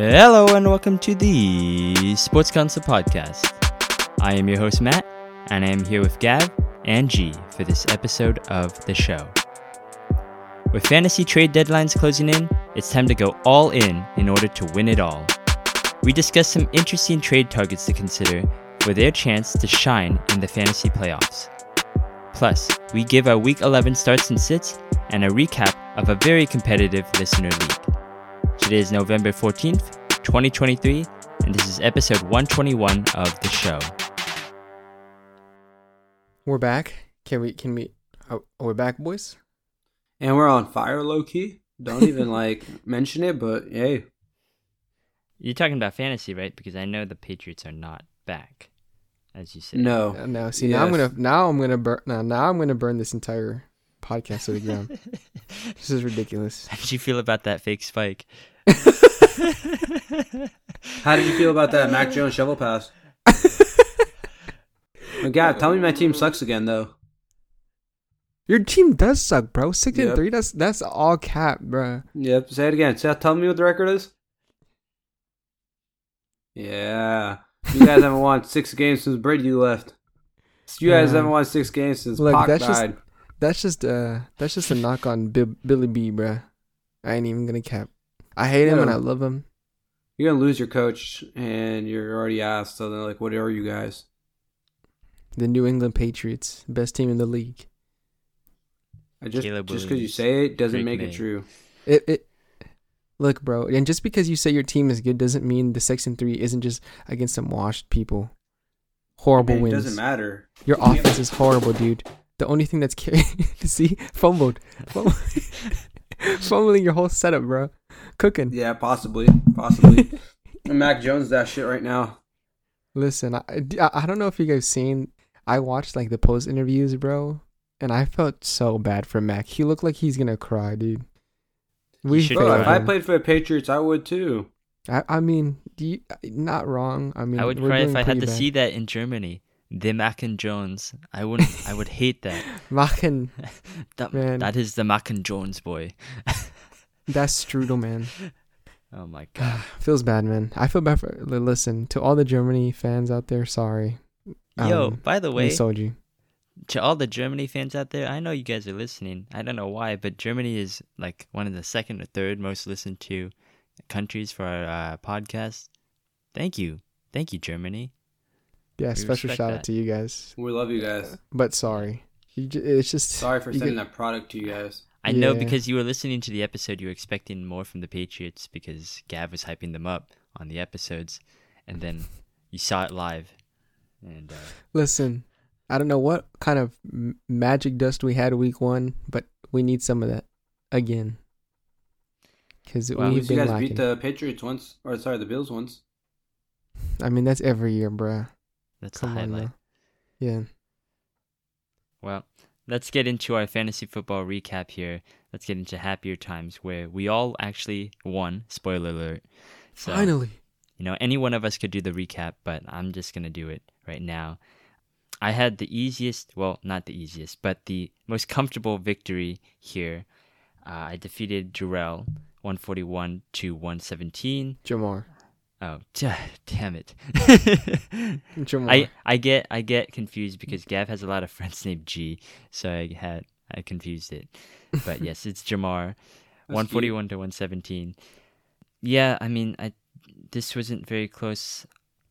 Hello and welcome to the Sports Council Podcast. I am your host Matt, and I am here with Gav and G for this episode of the show. With fantasy trade deadlines closing in, it's time to go all in in order to win it all. We discuss some interesting trade targets to consider for their chance to shine in the fantasy playoffs. Plus, we give our Week 11 starts and sits and a recap of a very competitive listener league. Today is November 14th, 2023, and this is episode 121 of the show. We're back. Can we? Can we? Oh, we're back, boys. And we're on fire, low key. Don't even like mention it, but hey, You're talking about fantasy, right? Because I know the Patriots are not back, as you said. no. Uh, now, see, now I'm gonna now I'm gonna burn now, now I'm gonna burn this entire podcast to the ground. this is ridiculous. How did you feel about that fake spike? How did you feel about that Mac Jones shovel pass? Oh, God, tell me my team sucks again, though. Your team does suck, bro. Six and three. That's that's all cap, bro. Yep, say it again. Say, tell me what the record is. Yeah, you guys haven't won six games since Brady left. You guys Yeah. haven't won six games since Look, Pac that's just- That's just uh that's just a knock on Bi- Billy B, bro. I ain't even gonna cap. I hate him and I love him. You're gonna lose your coach, and you're already asked. So they're like, "What are you guys?" The New England Patriots, best team in the league. I just Caleb just because you say it doesn't make May. it true. It it look, bro, and just because you say your team is good doesn't mean the six and three isn't just against some washed people. Horrible Man, it wins. doesn't matter. Your offense is horrible, dude. The only thing that's carrying, see, fumbled, Fum- fumbling your whole setup, bro. Cooking. Yeah, possibly, possibly. And Mac Jones, that shit right now. Listen, I, I I don't know if you guys seen. I watched like the post interviews, bro, and I felt so bad for Mac. He looked like he's gonna cry, dude. We should Bro, if I played for the Patriots, I would too. I, I mean, do you, not wrong. I mean, I would we're cry if doing I had to bad. see that in Germany. The Mac and Jones. I wouldn't. I would hate that. Machen, that. Man. That is the Mac and Jones boy. That's strudel, man. Oh my god. Feels bad, man. I feel bad for. Listen to all the Germany fans out there. Sorry, Yo, Um, by the we way, sold you. to all the Germany fans out there, I know you guys are listening. I don't know why, but Germany is like one of the second or third most listened to countries for our uh, podcast. Thank you. Thank you, Germany. Yeah, we special shout that. out to you guys. We love you guys. But sorry, you ju- it's just Sorry for sending get- that product to you guys. I know because you were listening to the episode, you were expecting more from the Patriots because Gav was hyping them up on the episodes, and then you saw it live. And uh, Listen, I don't know what kind of magic dust we had week one, but we need some of that again. Because Well, at we've least you guys lacking. beat the Patriots once, or sorry, the Bills once. I mean, that's every year, bruh. that's Come the on, highlight. now. Yeah. Well, let's get into our fantasy football recap here. Let's get into happier times where we all actually won. Spoiler alert. So, Finally. You know, any one of us could do the recap, but I'm just going to do it right now. I had the easiest, well, not the easiest, but the most comfortable victory here. Uh, I defeated Jarrell 141 to 117. Jamar. Oh, damn it. I, I get I get confused because Gav has a lot of friends named G, so I had I confused it. But yes, it's Jamar, one forty one to one seventeen. Yeah, I mean, I this wasn't very close.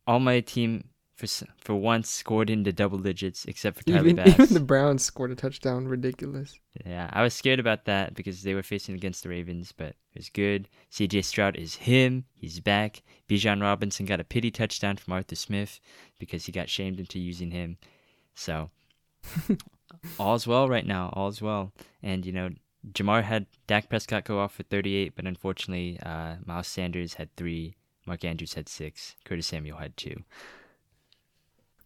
All my team for for once scored into double digits, except for Tyler even, Bass. even the Browns scored a touchdown. Ridiculous. Yeah, I was scared about that because they were facing against the Ravens, but it was good. CJ Stroud is him. He's back. Bijan Robinson got a pity touchdown from Arthur Smith because he got shamed into using him. So, all's well right now. All's well. And, you know, Jamar had Dak Prescott go off for 38, but unfortunately, uh, Miles Sanders had three. Mark Andrews had six. Curtis Samuel had two.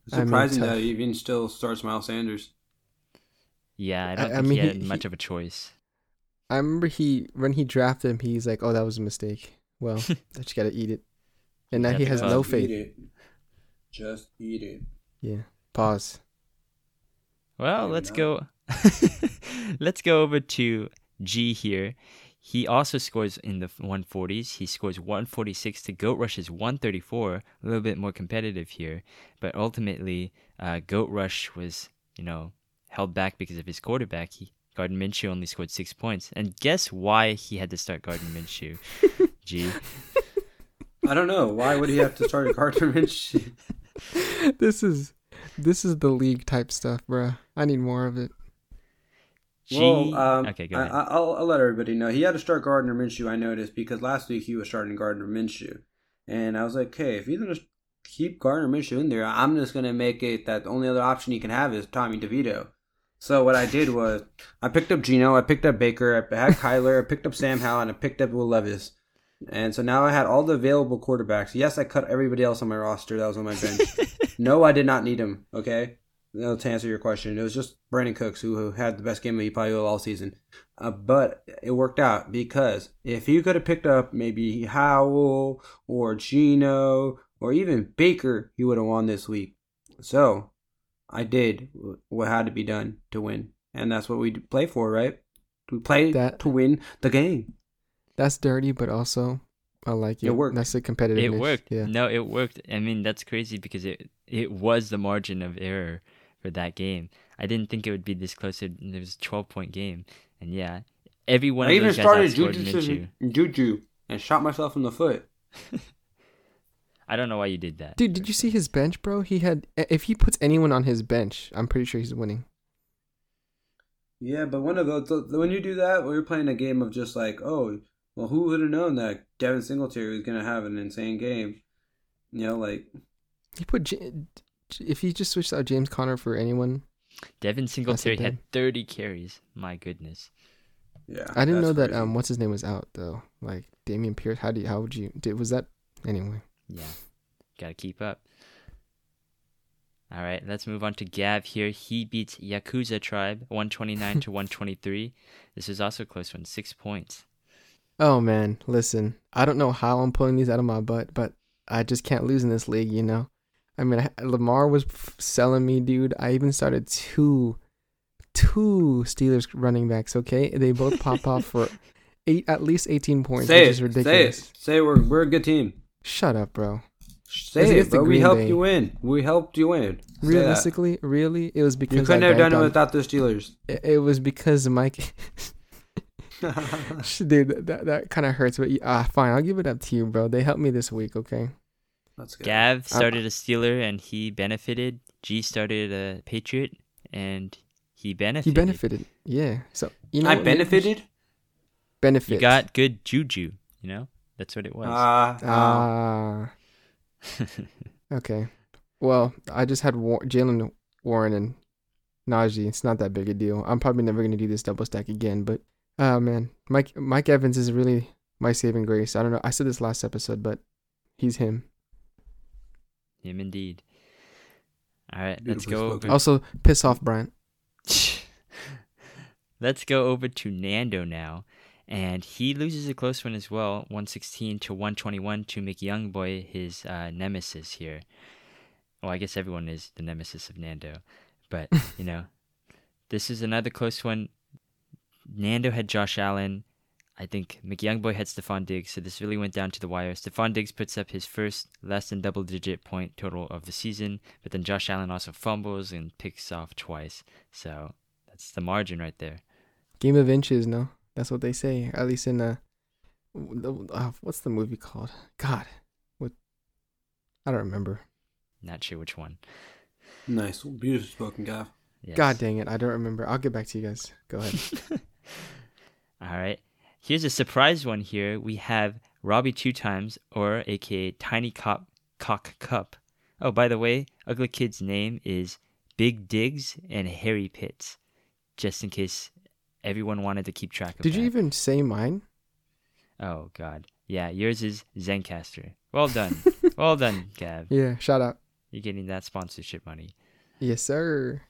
It's I mean, surprising that he even still starts Miles Sanders. Yeah, I I- don't I think mean, he had he- much he- of a choice. I remember he when he drafted him, he's like, "Oh, that was a mistake." Well, I just gotta eat it. And now he has because- no Eat faith. it. Just eat it. Yeah. Pause. Well, Maybe let's not. go. let's go over to G here. He also scores in the 140s. He scores 146 to Goat Rush's 134, a little bit more competitive here. But ultimately, uh, Goat Rush was, you know, held back because of his quarterback. He, Gardner Minshew only scored six points. And guess why he had to start Gardner Minshew? G. I don't know. Why would he have to start Gardner Minshew? this is this is the league type stuff, bruh. I need more of it. G. Well, um, okay, go I, ahead. I, will I'll let everybody know. He had to start Gardner Minshew, I noticed, because last week he was starting Gardner Minshew. And I was like, okay, if he's going to keep Gardner Minshew in there, I'm just going to make it that the only other option he can have is Tommy DeVito. So what I did was I picked up Gino, I picked up Baker, I had Kyler, I picked up Sam Howell, and I picked up Will Levis. And so now I had all the available quarterbacks. Yes, I cut everybody else on my roster that was on my bench. no, I did not need him. Okay, no, to answer your question, it was just Brandin Cooks who, who had the best game he probably will all season. Uh, but it worked out because if you could have picked up maybe Howell or Gino or even Baker, he would have won this week. So I did what had to be done to win, and that's what we play for, right? We play That- to win the game. That's dirty, but also I like it. It worked. That's the competitive. it worked. Yeah. No, it worked. I mean, that's crazy because it it was the margin of error for that game. I didn't think it would be this close. It it was a 12 point game. And yeah, every one I of even those guys started outscored Juju, Minshew. Juju and shot myself in the foot. I don't know why you did that. Dude, did you see his bench, bro? He had. If he puts anyone on his bench, I'm pretty sure he's winning. Yeah, but one of those when you do that, when you're playing a game of just like, oh, well, who would have known that Devin Singletary was gonna have an insane game? You know, like He put. J- if he just switched out James Conner for anyone, Devin Singletary dub. had 30 carries. My goodness. yeah. I didn't that's know that. crazy. Um, what's his name was out though. Like Dameon Pierce. How do you, how would you? Did was that anyway? Yeah, gotta keep up. All right, let's move on to Gav here. He beats Yakuza Tribe 129 to 123. This was also a close one, six points. Oh man, listen. I don't know how I'm pulling these out of my butt, but I just can't lose in this league. You know. I mean, I, Lamar was selling me, dude. I even started two, two Steelers running backs. Okay, they both pop off for eight, at least 18 points, say which it, is say ridiculous. it, say we're we're a good team. Shut up, bro. Say it, bro. We helped Bay. you win. We helped you win. Say that. Realistically, really, it was because you couldn't I have done it on- without the Steelers. It, it was because Mike. Dude, that that, that kind of hurts, but ah, fine. I'll give it up to you, bro. They helped me this week, okay? That's good. Gav started a Steeler and he benefited. G started a Patriot and he benefited. He benefited, yeah. So you know, I what, maybe we should- benefited. Benefit. You got good juju, you know? That's what it was. Ah, Ah, okay. Well, I just had War- Jaylen Warren and Najee. It's not that big a deal. I'm probably never gonna do this double stack again, but oh man, Mike Mike Evans is really my saving grace. I don't know. I said this last episode, but he's him. Him indeed. All right, let's go. spoken. Over, Also, piss off, Bryant. let's go over to Nando now, and he loses a close one as well, 116 to 121 to McYoungboy, his uh, nemesis here. Well, I guess everyone is the nemesis of Nando, but you know, this is another close one. Nando had Josh Allen. I think McYoungboy had Stefon Diggs, so this really went down to the wire. Stefon Diggs puts up his first less than double digit point total of the season, but then Josh Allen also fumbles and picks off twice. So that's the margin right there. Game of inches, no? That's what they say. At least in uh, the uh, what's the movie called? God, what? I don't remember. Not sure which one. nice, beautiful spoken, Gav. Yes. God dang it, I don't remember. I'll get back to you guys. Go ahead. All right. Here's a surprise one here. We have Robbie two times, or aka Tiny Cop Cock Cup. Oh, by the way, Ugly Kid's name is Big Diggs and Harry Pitts. Just in case everyone wanted to keep track of Did you even say mine? Oh God. Yeah, yours is Zencaster. Well done. well done, Gav. Yeah, shout out. You're getting that sponsorship money. Yes, sir.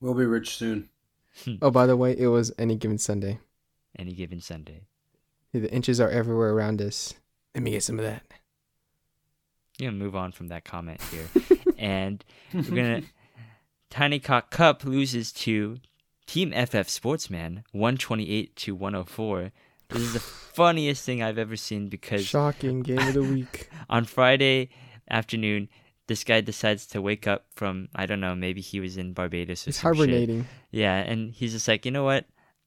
We'll be rich soon. Oh, by the way, it was any given Sunday. Any given Sunday. The inches are everywhere around us. Let me get some of that. You're gonna move on from that comment here. and we're gonna Tiny Cock Cup loses to Team FF Sportsman 128 to 104. This is the funniest thing I've ever seen because Shocking game of the week. on Friday afternoon, this guy decides to wake up from I don't know, maybe he was in Barbados or He's some shit. hibernating. Yeah, and he's just like, you know what?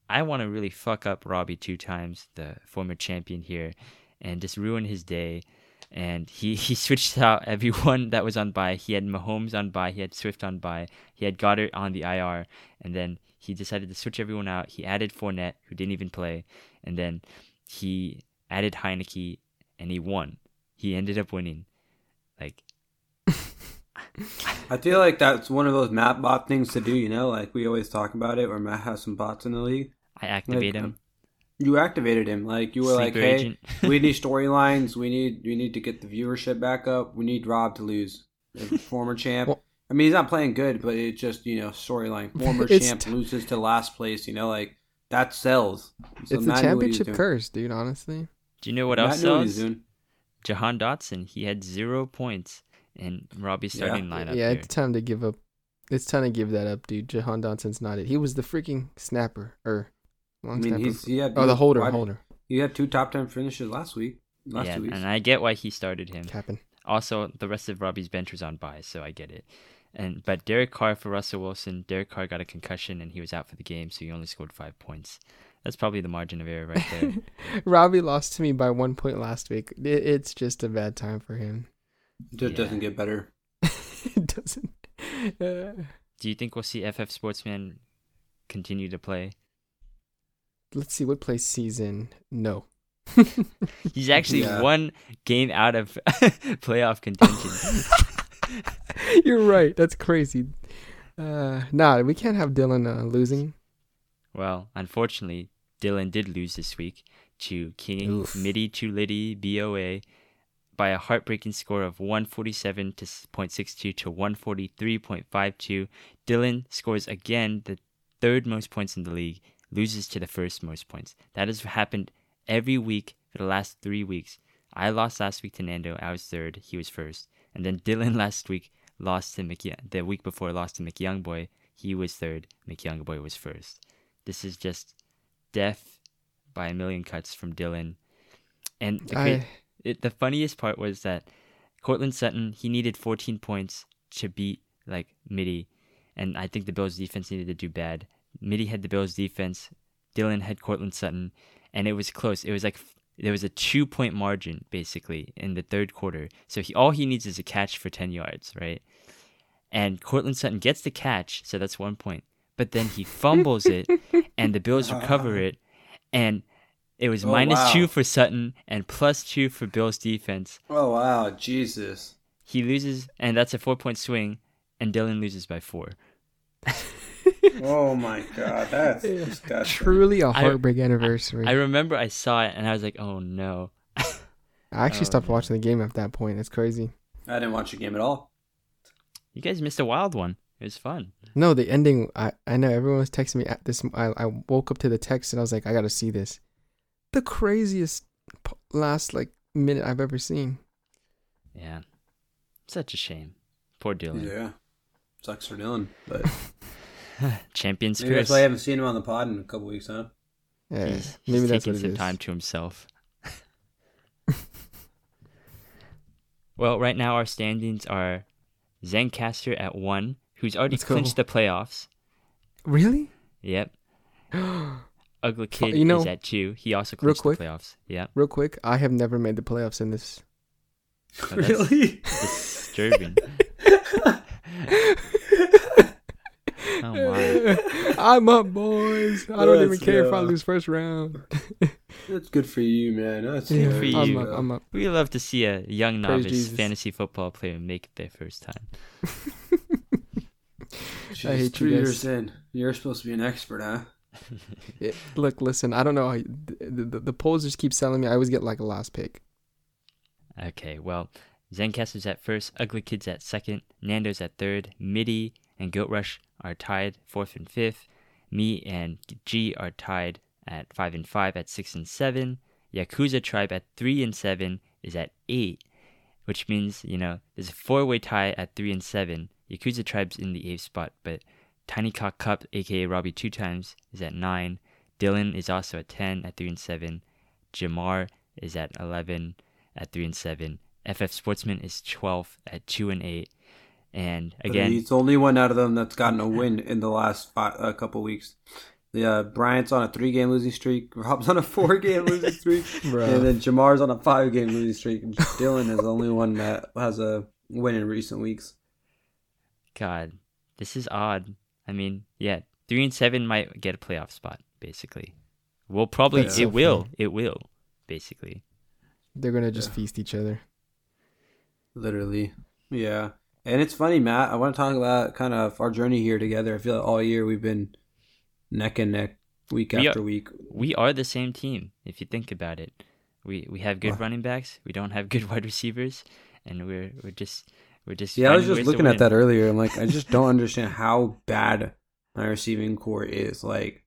I want to really fuck up Robbie two times, the former champion here, and just ruin his day. And he, he switched out everyone that was on by. He had Mahomes on by. He had Swift on by. He had Goddard on the IR. And then he decided to switch everyone out. He added Fournette, who didn't even play. And then he added Heinicke, and he won. He ended up winning. Like, I feel like that's one of those Matt bot things to do. You know, like we always talk about it, where Matt has some bots in the league. I activate Like, him. You activated him, like you were like, Sleeper "Hey, we need storylines. We need we need to get the viewership back up. We need Rob to lose, former champ. Well- I mean, he's not playing good, but it's just you know storyline. Former champ t- loses to last place. You know, like that sells. So it's the Matt knew what he was championship curse, dude. Honestly, Do you know what Matt else knew what sells? doing. Jahan Dotson. He had zero points in Robbie's Yeah. starting lineup. yeah, here. it's time to give up. It's time to give that up, dude. Jahan Dotson's not it. He was the freaking snapper or I mean, he's he had oh, the holder, why- holder, He had two top ten finishes last week. Last yeah, two weeks. and I get why he started him. capping. Also, the rest of Robbie's bench was on bye, so I get it. And but Derek Carr for Russell Wilson, Derek Carr got a concussion and he was out for the game, so he only scored five points. That's probably the margin of error right there. Robbie lost to me by one point last week. It, it's just a bad time for him. It Yeah. doesn't get better. it doesn't. Uh, Do you think we'll see FF Sportsman continue to play? Let's see what place season. No. He's actually Yeah. one game out of playoff contention. You're right. That's crazy. Uh, nah, we can't have Dylan uh, losing. Well, unfortunately, Dylan did lose this week to King Oof. Midi to Liddy BOA by a heartbreaking score of 147 to s- 0.62 to 143.52. Dylan scores again the third most points in the league, loses to the first most points. That has happened every week for the last three weeks. I lost last week to Nando. I was third. He was first. And then Dylan last week lost to McYoung. The week before lost to McYoungboy. He was third. McYoungboy was first. This is just death by a million cuts from Dylan. And the, I, it, the funniest part was that Courtland Sutton he needed 14 points to beat like Midi, and I think the Bills defense needed to do bad. Midi had the Bills defense, Dylan had Courtland Sutton, and it was close. It was like there was a two point margin basically in the third quarter. So he all he needs is a catch for 10 yards, right? And Courtland Sutton gets the catch, so that's one point. But then he fumbles it, and the Bills recover it, and it was Oh, minus wow. two for Sutton and plus two for Bills defense. Oh wow, Jesus. He loses, and that's a four point swing, and Dylan loses by four. Oh my god, that's disgusting. truly a heartbreak anniversary. I I, remember I saw it, and I was like, oh no. I actually Oh, stopped man. watching the game at that point. That's crazy. I didn't watch the game at all. You guys missed a wild one. It was fun. No, the ending. I I know everyone was texting me at this. I I woke up to the text and I was like, I gotta see this. The craziest last like minute I've ever seen. Yeah. Such a shame. Poor Dylan. Yeah. Sucks for Dylan. But Champions maybe that's why I haven't seen him on the pod in a couple weeks, huh? Yeah, He's, maybe he's that's taking what it some is. time to himself. well, right now our standings are Zencaster at one, who's already Let's go. clinched the playoffs. Really? Yep. Ugly Kid you know, is at two. He also real clinched quick. the playoffs. Yeah. Real quick, I have never made the playoffs in this. Oh, that's really? Disturbing. My. I'm up, boys. I don't even Let's care if I lose first round. That's good for you, man. That's Yeah, for I'm you. up. I'm up. We love to see a young Praise novice Jesus. fantasy football player make it their first time. Jeez, I hate you guys. years in. You're supposed to be an expert, huh? It- look, listen. I don't know. how- The, the, the polls just keep selling me. I always get like a last pick. Okay, well, Zencaster's at first, Ugly Kid's at second, Nando's at third, Midi and Goat Rush are tied fourth and fifth. Me and G are tied at five and five at six and seven. Yakuza Tribe at three and seven is at eight, which means you know there's a four-way tie at three and seven. Yakuza Tribe's in the eighth spot, but Tiny Cock Cup, aka Robbie Two Times, is at nine. Dylan is also at ten at three and seven, Jamar is at 11 at 3 and 7. FF Sportsman is 12th at 2 and 8. And But again, he's the only one out of them that's gotten a win in the last five, a couple weeks. Yeah, uh, Bryant's on a three-game losing streak. Rob's on a four-game losing streak, and then Jamar's on a five-game losing streak. And Dylan is the only one that has a win in recent weeks. God, this is odd. I mean, yeah, 3 and 7 might get a playoff spot, basically. Well, probably, That's it so will. funny. It will, basically. They're gonna just Yeah. feast each other. Literally, yeah. And it's funny, Matt. I want to talk about kind of our journey here together. I feel like all year we've been neck and neck, week We are- after week. We are the same team, if you think about it. We we have good Wow. running backs. We don't have good wide receivers, and we're we're just we're just. Yeah, I was just looking at that earlier. I'm like, I just don't understand how bad my receiving core is. Like,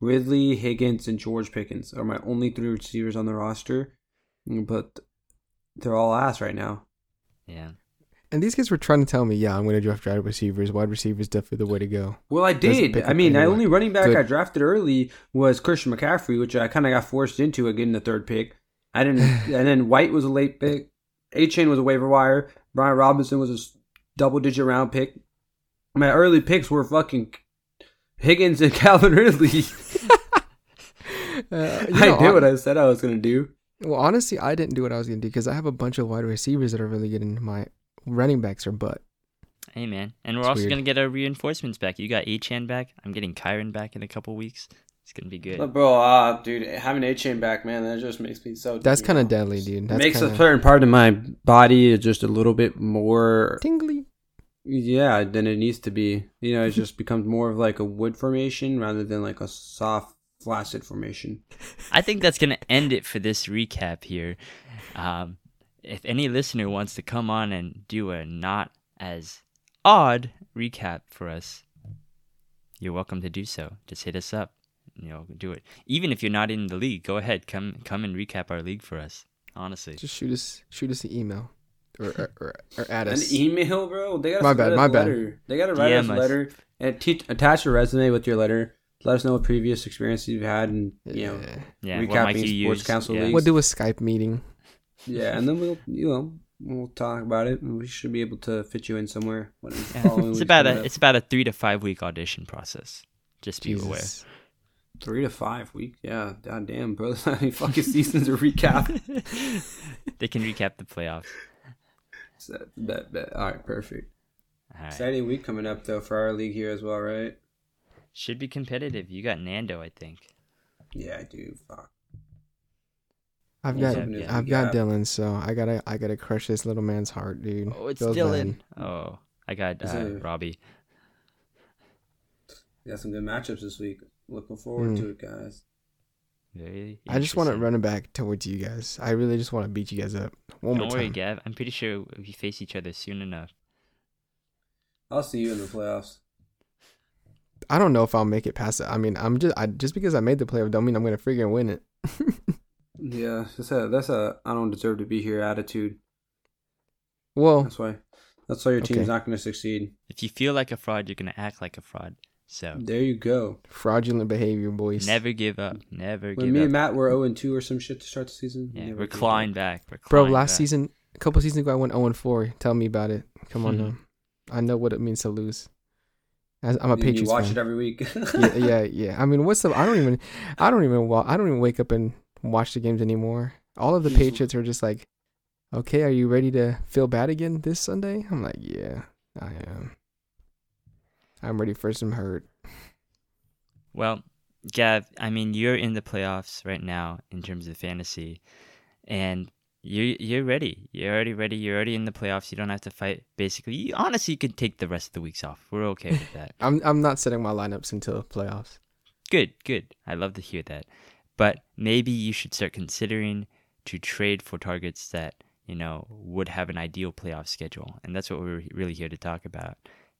Ridley, Higgins, and George Pickens are my only three receivers on the roster, but they're all ass right now. Yeah. And these guys were trying to tell me, yeah, I'm gonna draft wide receivers. Wide receivers definitely the way to go. Well, I did. I mean, the only running back Good. I drafted early was Christian McCaffrey, which I kind of got forced into again the third pick. I didn't, and then White was a late pick. Achane was a waiver wire. Brian Robinson was a double digit round pick. My early picks were fucking Higgins and Calvin Ridley. Uh, I know, did what I said I was gonna do. Well, honestly, I didn't do what I was gonna do because I have a bunch of wide receivers that are really good, and my running backs are butt. Hey man, and we're It's also weird. gonna get our reinforcements back. You got Achane back. I'm getting Kyren back in a couple weeks. It's gonna be good. bro, uh, dude, having Achane back, man, that just makes me so. That's kind of deadly, dude. That's makes a kinda certain part of my body just a little bit more tingly. Yeah, than it needs to be. You know, it just becomes more of like a wood formation rather than like a soft, flaccid formation. I think that's gonna end it for this recap here. Um, if any listener wants to come on and do a not as odd recap for us, you're welcome to do so. Just hit us up. You know, do it. Even if you're not in the league, go ahead. Come, come and recap our league for us. Honestly, Just shoot us, shoot us an email, or or, or, or add us. An email, bro. They gotta My bad, my a bad. They gotta write us a letter and teach, attach a resume with your letter. Let us know what previous experiences you've had, and you know, Yeah. yeah. what recapping mic sports use, council yeah. leagues. We'll do a Skype meeting. Yeah, and then we'll, you know, we'll talk about it, and we should be able to fit you in somewhere. Yeah. It's about a up. it's about a three to five week audition process. Just be aware. Three to five weeks. Yeah, god damn, bro. There's not any fucking seasons to recap. they can recap the playoffs. So, bet, bet. All right, perfect. All right. Exciting week coming up though for our league here as well, right? Should be competitive. You got Nando, I think. Yeah, I do. Fuck. I've got yeah. I've got Dylan, so I gotta I gotta crush this little man's heart, dude. Oh, it's Feels Dylan. bad. Oh, I got Is uh, it- Robbie. We got some good matchups this week. Looking forward Mm. to it, guys. Very. I just want to run it back towards you guys. I really just want to beat you guys up one Don't more worry, time. Gav. I'm pretty sure we face each other soon enough. I'll see you in the playoffs. I don't know if I'll make it past it. I mean, I'm just I, just because I made the playoff don't mean I'm gonna freaking win it. Yeah, that's a that's a I don't deserve to be here attitude. well, That's why. That's why your team's Okay. not going to succeed. If you feel like a fraud, you're gonna act like a fraud. So There you go. fraudulent behavior, boys. never give up. Never When give me up. and Matt were 0 and 2 or some shit to start the season. yeah, never we're give up. clawing back. We're Bro, last back. season, a couple seasons ago, I went 0 and 4. Tell me about it. Come on, Mhm. now. I know what it means to lose. As, I'm a And you watch fan. it every week. yeah, yeah, yeah. I mean, what's the? I don't even, I don't even, wa- I don't even wake up and watch the games anymore. All of the Yes. Patriots are just like, okay, are you ready to feel bad again this Sunday? I'm like, yeah, I am. I'm ready for some hurt. Well, Gav, I mean, you're in the playoffs right now in terms of fantasy, and you're you're ready. You're already ready. You're already in the playoffs. You don't have to fight. Basically, you, honestly, you could take the rest of the weeks off. We're okay with that. I'm, I'm not setting my lineups until playoffs. good, good. I love to hear that. But maybe you should start considering to trade for targets that you know would have an ideal playoff schedule, and that's what we're really here to talk about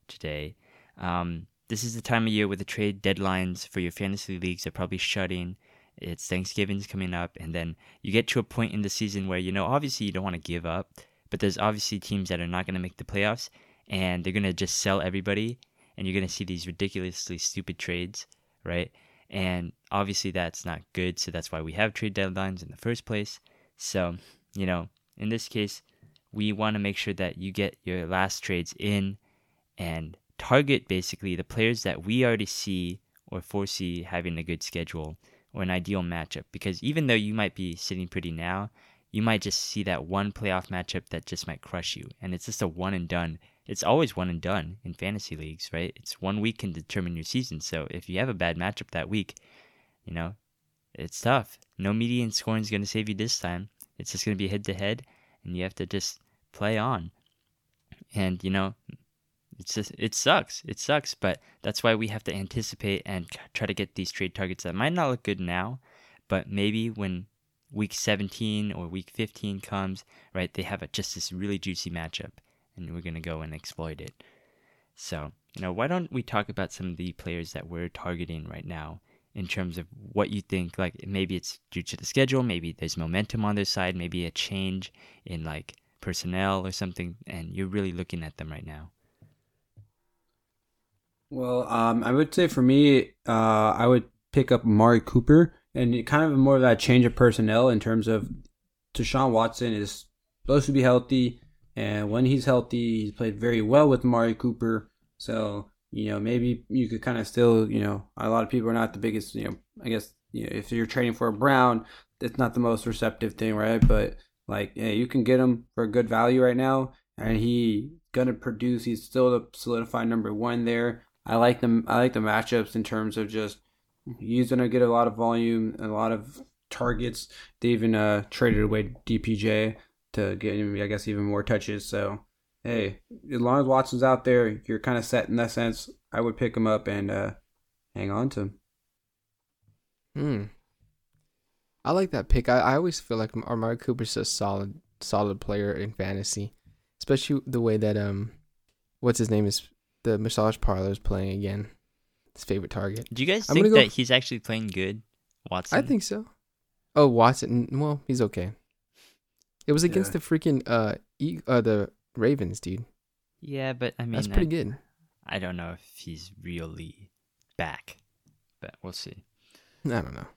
today. Um, this is the time of year where the trade deadlines for your fantasy leagues are probably shutting. It's Thanksgiving's coming up, and then you get to a point in the season where you know obviously you don't want to give up, but there's obviously teams that are not going to make the playoffs, and they're going to just sell everybody, and you're going to see these ridiculously stupid trades, right? And obviously, that's not good. So that's why we have trade deadlines in the first place. So, you know, in this case, we want to make sure that you get your last trades in and target basically the players that we already see or foresee having a good schedule or an ideal matchup. Because even though you might be sitting pretty now, you might just see that one playoff matchup that just might crush you. And it's just a one and done. It's always one and done in fantasy leagues, right? It's one week can determine your season. So if you have a bad matchup that week, you know, it's tough. No median scoring is going to save you this time. It's just going to be head to head, and you have to just play on. And, you know, it's just it sucks. It sucks, but that's why we have to anticipate and try to get these trade targets that might not look good now, but maybe when week 17 or week 15 comes, right, they have a, just this really juicy matchup and we're going to go and exploit it. So, you know, why don't we talk about some of the players that we're targeting right now in terms of what you think like maybe it's due to the schedule, maybe there's momentum on their side, maybe a change in like personnel or something and you're really looking at them right now. Well, um, I would say for me, uh, I would pick up Mari Cooper and kind of more of that change of personnel in terms of Deshaun Watson is supposed to be healthy, and when he's healthy, he's played very well with Amari Cooper. So you know maybe you could kind of still you know a lot of people are not the biggest you know I guess you know, if you're trading for a Brown, it's not the most receptive thing, right? But like yeah, you can get him for a good value right now, and he gonna produce. He's still the solidified number one there. I like them. I like the matchups in terms of just he's gonna get a lot of volume, a lot of targets. They even uh, traded away DPJ to get him, I guess, even more touches. So hey, as long as Watson's out there, you're kind of set in that sense. I would pick him up and uh, hang on to him. Hmm. I like that pick. I, I always feel like Amari Cooper's a solid solid player in fantasy, especially the way that um, what's his name is the massage parlor is playing again. His favorite target. Do you guys I'm think go... that he's actually playing good, Watson? I think so. Oh, Watson. Well, he's okay. It was against yeah. the freaking uh, e- uh the Ravens, dude. Yeah, but I mean that's pretty I, good. I don't know if he's really back, but we'll see. I don't know.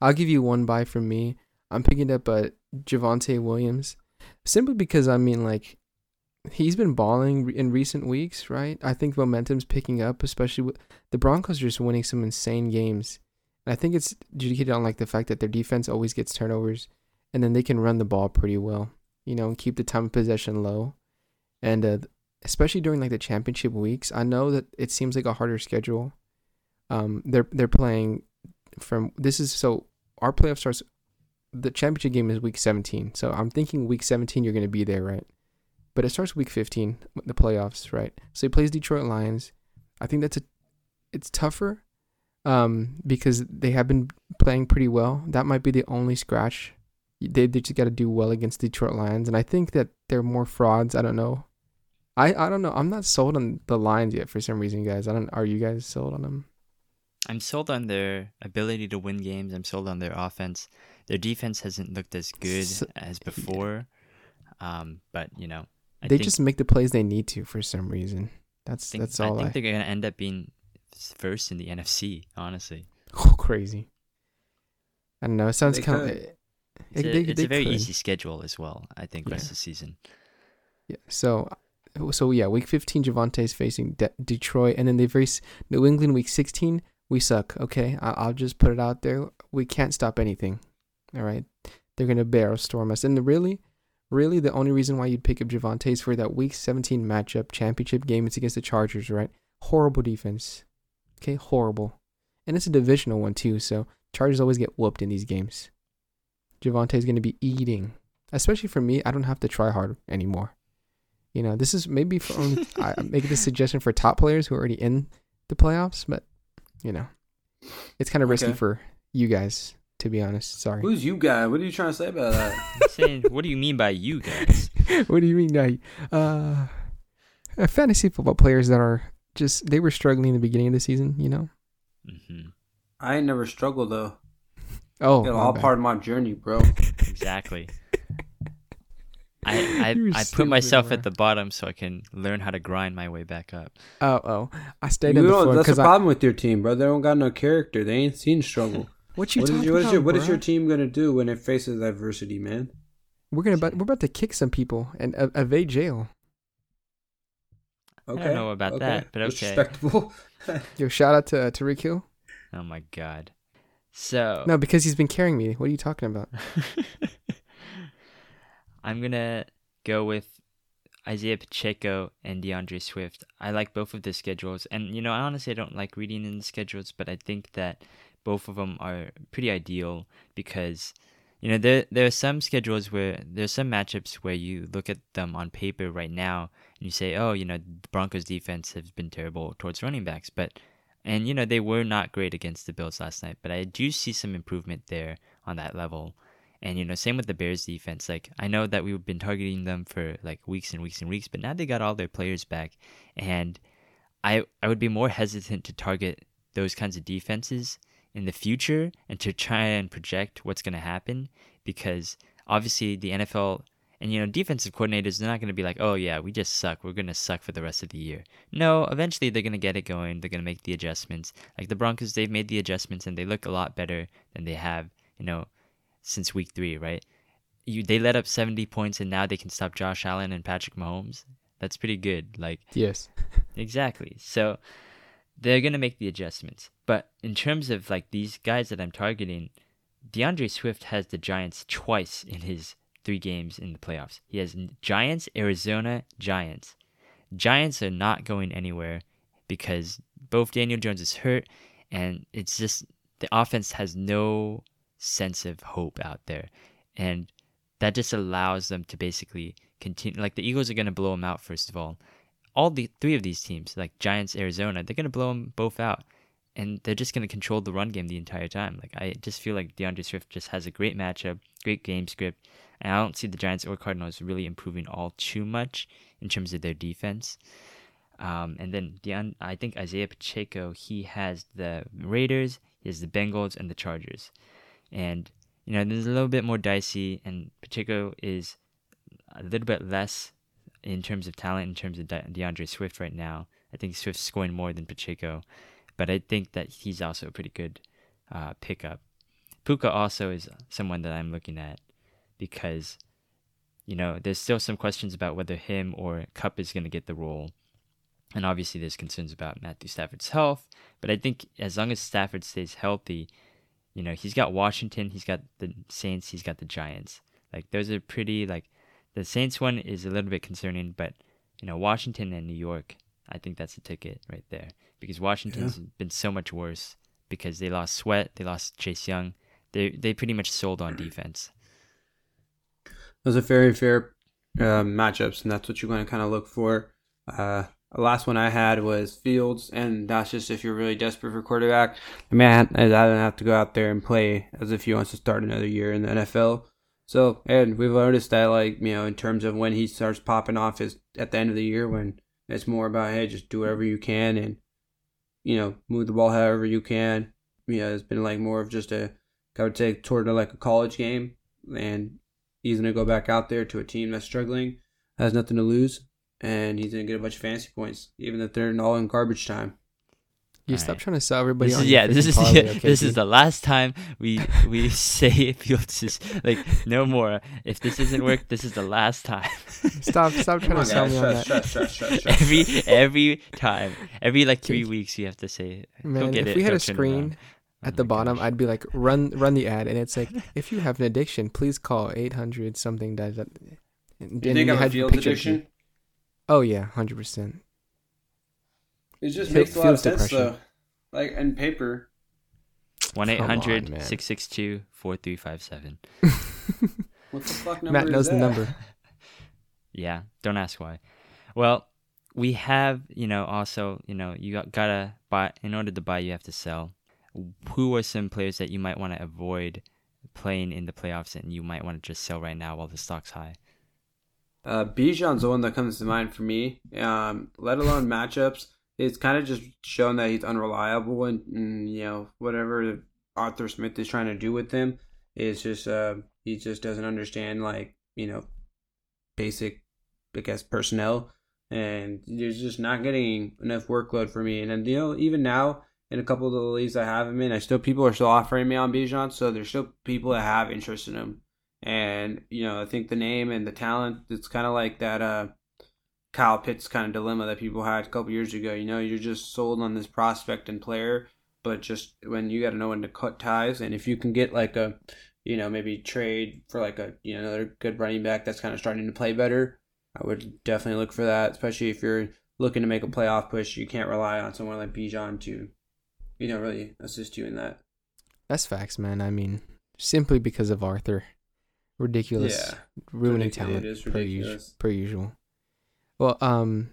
I'll give you one buy from me. I'm picking up uh, Javonte Williams simply because I mean like he's been balling in recent weeks, right? I think momentum's picking up, especially with the Broncos are just winning some insane games. And I think it's adjudicated on like the fact that their defense always gets turnovers, and then they can run the ball pretty well, you know, and keep the time of possession low. And uh, especially during like the championship weeks, I know that it seems like a harder schedule. Um, they're they're playing from this is so our playoff starts. The championship game is week 17, so I'm thinking week 17 you're going to be there, right? But it starts week 15, the playoffs, right? So he plays Detroit Lions. I think that's a, it's tougher, um, because they have been playing pretty well. That might be the only scratch. They they just got to do well against Detroit Lions, and I think that they're more frauds. I don't know. I I don't know. I'm not sold on the Lions yet for some reason, guys. I don't. Are you guys sold on them? I'm sold on their ability to win games. I'm sold on their offense. Their defense hasn't looked as good so, as before. Um, but you know, I they just make the plays they need to for some reason. That's think, that's all. I think I... they're gonna end up being first in the NFC. Honestly. Oh, crazy. I don't know. It sounds kind of. It, it's, a, they, it's they a very could. easy schedule as well. I think yeah. rest of the season. Yeah. So, uh, so yeah, week 15, Javonte is facing De- Detroit, and then they face New England. Week 16, we suck. Okay, I- I'll just put it out there. We can't stop anything. All right, they're gonna barrel storm us, and really, really the only reason why you'd pick up Javonte is for that week 17 matchup championship game. It's against the Chargers, right? Horrible defense. Okay, horrible. And it's a divisional one too, so Chargers always get whooped in these games. Javonte is going to be eating. Especially for me, I don't have to try hard anymore. You know, this is maybe for only, I make this suggestion for top players who are already in the playoffs, but you know, it's kind of risky okay. for you guys to be honest. Sorry. Who's you guy? What are you trying to say about that? saying, what do you mean by you guys? what do you mean by uh, uh, fantasy football players that are just they were struggling in the beginning of the season, you know? Mm-hmm. I ain't never struggled though. Oh, all bad. part of my journey, bro. exactly. I I, I put stupid, myself bro. at the bottom so I can learn how to grind my way back up. Oh, oh. I stayed You on the don't- floor that's the because I. problem with your team, bro. They don't got no character. They ain't seen struggle. What you What is, talking your, what, is about, your, what is your team gonna do when it faces adversity, man? We're gonna about, we're about to kick some people and uh, evade jail. Okay, don't know about that, but That's okay. Respectable. Yo, shout out to uh, Tyreek Hill. Oh my god. So No, because he's been carrying me. What are you talking about? I'm gonna go with Isaiah Pacheco and DeAndre Swift. I like both of the schedules, and you know, I honestly don't like reading in the schedules, but I think that both of them are pretty ideal because you know there there are some schedules where there's some matchups where you look at them on paper right now and you say, oh, you know, the Broncos defense has been terrible towards running backs, but and you know they were not great against the Bills last night, but I do see some improvement there on that level. And you know, same with the Bears defense. Like I know that we've been targeting them for like weeks and weeks and weeks, but now they got all their players back, and I I would be more hesitant to target those kinds of defenses in the future and to try and project what's going to happen because obviously the NFL and you know defensive coordinators they're not going to be like oh yeah we just suck we're going to suck for the rest of the year no eventually they're going to get it going they're going to make the adjustments like the Broncos they've made the adjustments and they look a lot better than they have you know since week 3 right you they let up 70 points and now they can stop Josh Allen and Patrick Mahomes that's pretty good like Yes. Exactly. So they're gonna make the adjustments. But in terms of like these guys that I'm targeting, DeAndre Swift has the Giants twice in his three games in the playoffs. He has Giants, Arizona, Giants. Giants are not going anywhere because both Daniel Jones is hurt and it's just the offense has no sense of hope out there. And that just allows them to basically continue like the Eagles are going to blow them out first of all all the three of these teams, like Giants, Arizona, they're gonna blow them both out, and they're just gonna control the run game the entire time. Like I just feel like DeAndre Swift just has a great matchup, great game script, and I don't see the Giants or Cardinals really improving all too much in terms of their defense. Um, and then Deon, I think Isaiah Pacheco, he has the Raiders, he has the Bengals, and the Chargers, and you know there's a little bit more dicey, and Pacheco is a little bit less in terms of talent, in terms of De- DeAndre Swift right now. I think Swift's scoring more than Pacheco, but I think that he's also a pretty good uh, pickup. Puka also is someone that I'm looking at because, you know, there's still some questions about whether him or Kupp is going to get the role. And obviously, there's concerns about Matthew Stafford's health. But I think as long as Stafford stays healthy, you know, he's got Washington, he's got the Saints, he's got the Giants. Like, those are pretty, like, the Saints one is a little bit concerning, but you know Washington and New York, I think that's a ticket right there because Washington's been so much worse because they lost Sweat, they lost Chase Young, they they pretty much sold on defense. Those are very fair uh, matchups, and that's what you're going to kind of look for. Uh, the last one I had was Fields, and that's just if you're really desperate for quarterback. I mean, I don't have to go out there and play as if he wants to start another year in the NFL. So, and we've noticed that, like, you know, in terms of when he starts popping off is at the end of the year when it's more about, hey, just do whatever you can and, you know, move the ball however you can. You know, it's been like more of just a, I would take toward like a college game. And he's to go back out there to a team that's struggling, has nothing to lose, and he's to get a bunch of fantasy points, even if they're all in garbage time. You All stop right. trying to sell everybody. This on is, yeah, this is parlay, yeah, okay, this dude? is the last time we we say Fields is like no more. If this doesn't work, this is the last time. Stop, stop trying to sell me on that. stress, stress, stress, stress. every every time, every like three weeks, you have to say, "Go Man, get if it." we had a screen at Oh the bottom, gosh. I'd be like, run, run the ad, and it's like, if you have an addiction, please call eight hundred something. That, that Do you then think I'm a had your Fields picture. addiction? Oh yeah, hundred percent. It just Feel- makes a lot of sense, depression. though. Like, in paper. 1 800 662 4357. What the fuck number Matt is knows the number. Yeah, don't ask why. Well, we have, you know, also, you know, you got, gotta buy, in order to buy, you have to sell. Who are some players that you might want to avoid playing in the playoffs and you might want to just sell right now while the stock's high? Uh, Bijan's the one that comes to mind for me. Um, let alone matchups. It's kind of just shown that he's unreliable, and, and you know whatever Arthur Smith is trying to do with him is just uh, he just doesn't understand like you know basic, I guess, personnel, and there's just not getting enough workload for me. And then you know, even now in a couple of the leagues I have him in, I still people are still offering me on Bijan, so there's still people that have interest in him. And you know, I think the name and the talent, it's kind of like that. uh Kyle Pitts kind of dilemma that people had a couple years ago. You know, you're just sold on this prospect and player, but just when you got to know when to cut ties, and if you can get like a, you know, maybe trade for like a you know another good running back that's kind of starting to play better, I would definitely look for that. Especially if you're looking to make a playoff push, you can't rely on someone like Bijan to, you know, really assist you in that. That's facts, man. I mean, simply because of Arthur, ridiculous, Yeah, ruining talent per, usual, per usual. Well, um,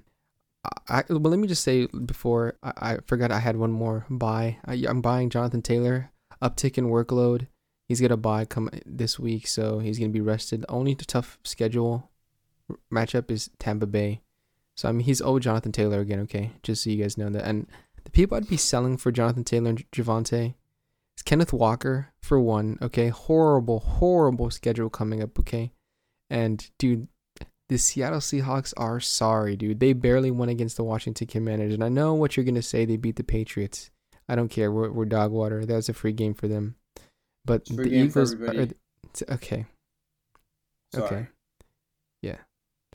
I well let me just say before I, I forgot I had one more buy. I, I'm buying Jonathan Taylor. Uptick in workload. He's gonna buy come this week, so he's gonna be rested. Only the tough schedule matchup is Tampa Bay. So I mean he's old Jonathan Taylor again. Okay, just so you guys know that. And the people I'd be selling for Jonathan Taylor and Javonte is Kenneth Walker for one. Okay, horrible, horrible schedule coming up. Okay, and dude, the Seattle Seahawks are sorry, dude. They barely won against the Washington Commanders, and I know what you're gonna say. They beat the Patriots. I don't care. We're, we're dog water. That was a free game for them. But the Eagles. Are, okay. Sorry. Okay. Yeah.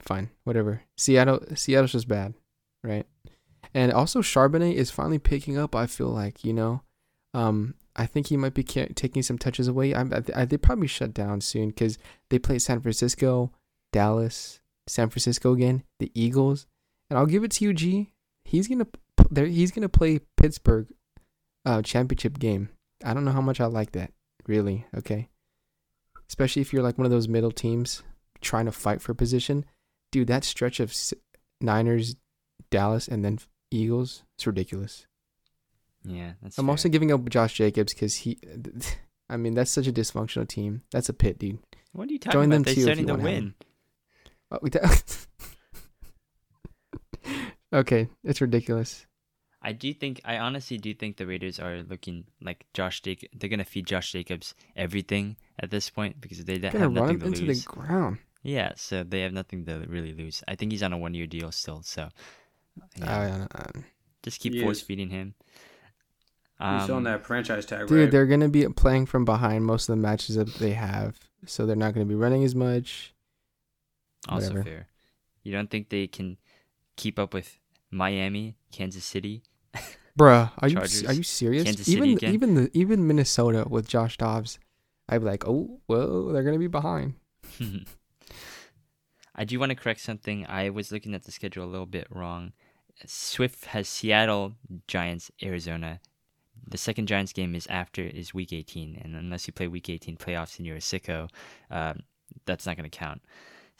Fine. Whatever. Seattle. Seattle's just bad, right? And also Charbonnet is finally picking up. I feel like you know, um, I think he might be ca- taking some touches away. I'm, I, I, they probably shut down soon because they play San Francisco, Dallas, San Francisco again, the Eagles, and I'll give it to you, G. He's gonna there. He's gonna play Pittsburgh, uh, championship game. I don't know how much I like that. Really, okay. Especially if you're like one of those middle teams trying to fight for position, dude. That stretch of S- Niners, Dallas, and then Eagles, it's ridiculous. Yeah, that's. I'm fair. also giving up Josh Jacobs because he. I mean, that's such a dysfunctional team. That's a pit, dude. What are you talking join them about? They're too if starting to win. Oh, we okay, it's ridiculous. I do think. I honestly do think the Raiders are looking like Josh Jacob. They're gonna feed Josh Jacobs everything at this point because they don't Gonna have run nothing him to into lose. the ground. Yeah, so they have nothing to really lose. I think he's on a one-year deal still, so yeah, uh, just keep He force is. feeding him. You're still on Um, that franchise tag, dude, right? they're gonna be playing from behind most of the matches that they have, so they're not gonna be running as much. Also whatever. fair. You don't think they can keep up with Miami, Kansas City? Bruh, are you are you serious? Kansas City even even the even Minnesota with Josh Dobbs, I'd be like, oh well, they're gonna be behind. I do want to correct something. I was looking at the schedule a little bit wrong. Swift has Seattle, Giants, Arizona. The second Giants game is after is Week 18, and unless you play Week 18 playoffs and you're a sicko, um, that's not going to count.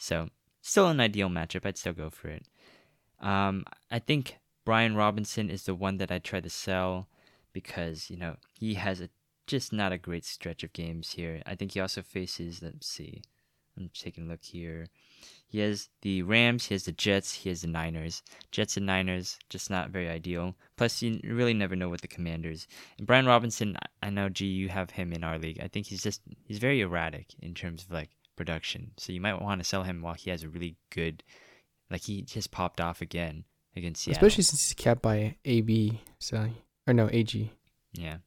So still an ideal matchup. I'd still go for it. Um, I think Brian Robinson is the one that I try to sell because you know he has a just not a great stretch of games here. I think he also faces. Let's see. I'm taking a look here. He has the Rams, he has the Jets, he has the Niners. Jets and Niners, just not very ideal. Plus, you really never know with the Commanders. And Brian Robinson, I- I know, G, you have him in our league. I think he's just he's very erratic in terms of like production. So you might want to sell him while he has a really good, like he just popped off again against Seattle. Especially since he's capped by AB, so or no AG. Yeah.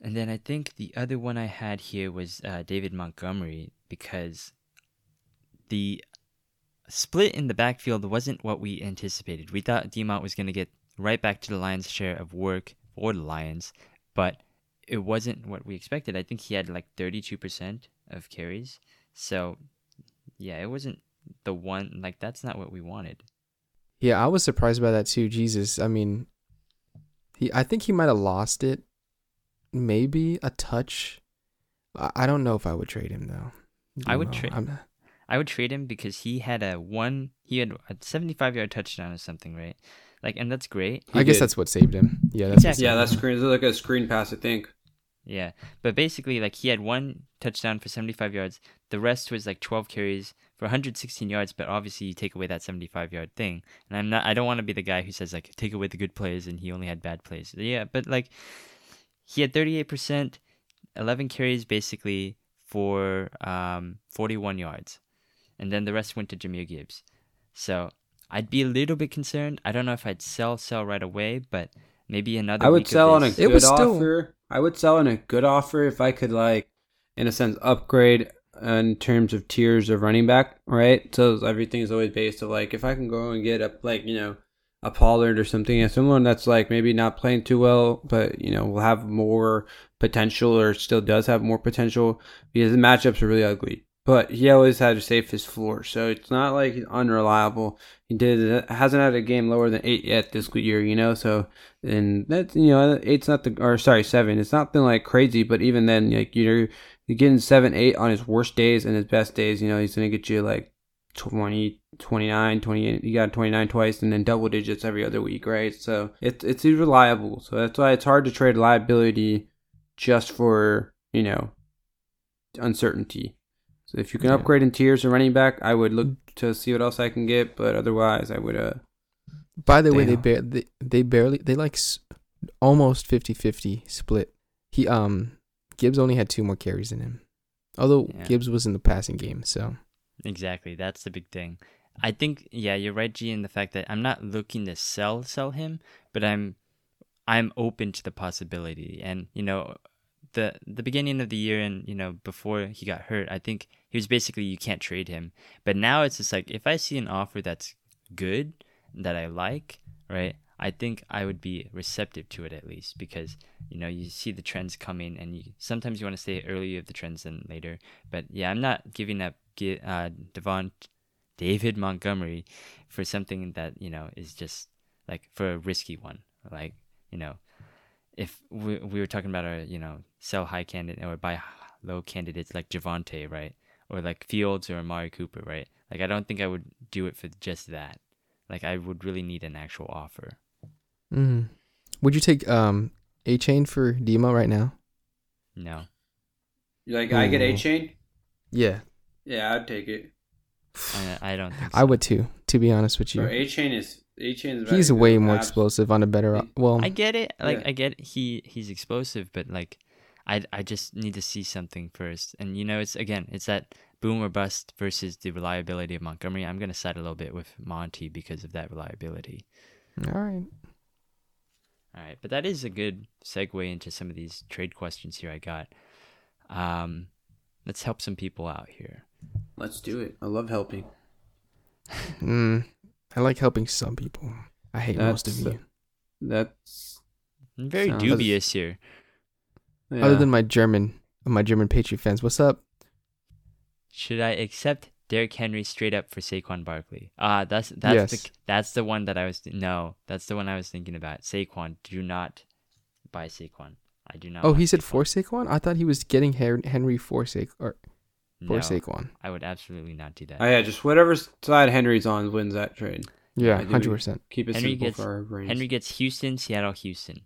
And then I think the other one I had here was uh, David Montgomery because the split in the backfield wasn't what we anticipated. We thought Demont was going to get right back to the Lions' share of work for the Lions, but it wasn't what we expected. I think he had like 32% of carries. So, yeah, it wasn't the one, like, that's not what we wanted. Yeah, I was surprised by that too. Jesus, I mean, he I think he might have lost it, maybe a touch. I, I don't know if I would trade him though. I would trade- I'm- I would trade him because he had a one, he had a 75 yard touchdown or something, right? Like, and that's great. I He guess that's what saved him. Yeah, that's what Exactly. yeah, saved that's him. screen. It's like a screen pass, I think. Yeah. But basically, like, he had one touchdown for 75 yards. The rest was like 12 carries for 116 yards, but obviously you take away that 75 yard thing. And I'm not, I don't want to be the guy who says, like, take away the good plays and he only had bad plays. Yeah, but like, he had 38%, 11 carries basically for um, 41 yards. and then the rest went to Jahmyr Gibbs. So I'd be a little bit concerned. I don't know if I'd sell sell right away, but maybe another. I would week of sell on a this- It good was still- offer. I would sell on a good offer if I could like, in a sense, upgrade in terms of tiers of running back. Right. So everything is always based of like if I can go and get up like you know a Pollard or something, and someone that's like maybe not playing too well, but you know will have more potential or still does have more potential because the matchups are really ugly. But he always had to save his floor, so it's not like he's unreliable. He did hasn't had a game lower than eight yet this year, you know. So and that's you know eight's not the or sorry seven. It's not been like crazy, but even then, like you're you're getting seven, eight on his worst days and his best days. You know he's gonna get you like 20, 29, 28. You got 29 twice and then double digits every other week, right? So it's it's reliable. So that's why it's hard to trade liability just for you know uncertainty. So if you can Yeah. upgrade in tiers or running back, I would look to see what else I can get. But otherwise, I would uh By the way, they, bar- they they barely they like s- almost 50-50 split. He um Gibbs only had two more carries than him. Although Yeah. Gibbs was in the passing game, so Exactly. That's the big thing. I think yeah, you're right, G, in the fact that I'm not looking to sell sell him, but I'm I'm open to the possibility. And, you know, the the beginning of the year and, you know, before he got hurt, I think he was basically you can't trade him. But now it's just like if I see an offer that's good, that I like, right? I think I would be receptive to it at least because you know you see the trends coming and you sometimes you want to stay early of the trends than later. But yeah, I'm not giving up uh, Devon David Montgomery for something that you know is just like for a risky one. Like you know, if we we were talking about a you know sell high candidate or buy low candidates like Javonte, right, or like Fields or Amari Cooper, right? Like I don't think I would do it for just that. Like I would really need an actual offer. mm. would you take um Achane for Demo right now? No. like I get Achane. Yeah, Yeah, I'd take it. I, I don't think I would too. To be honest with you, Bro, Achane is a chain is. He's way more abs- explosive on a better. Well, I get it. Like Yeah. I get he he's explosive, but like I I just need to see something first. And you know, it's again, it's that boom or bust versus the reliability of Montgomery. I'm gonna side a little bit with Monty because of that reliability. all right. All right, but that is a good segue into some of these trade questions here I got. Um, let's help some people out here. Let's do it. I love helping. Mm, I like helping some people. I hate most of you. That's I'm very Sounds- dubious here. yeah. Other than my German, my German Patriot fans. What's up? Should I accept Derrick Henry straight up for Saquon Barkley? Ah, that's that's the that's the one that I was no, that's the one I was thinking about. Saquon, do not buy Saquon. I do not. Oh, he said Saquon. for Saquon. I thought he was getting Henry for Saquon or for No, Saquon. I would absolutely not do that. oh yeah, just whatever side Henry's on wins that trade. Yeah, hundred percent. Keep it Henry simple gets- for our brains. Henry gets Houston, Seattle, Houston.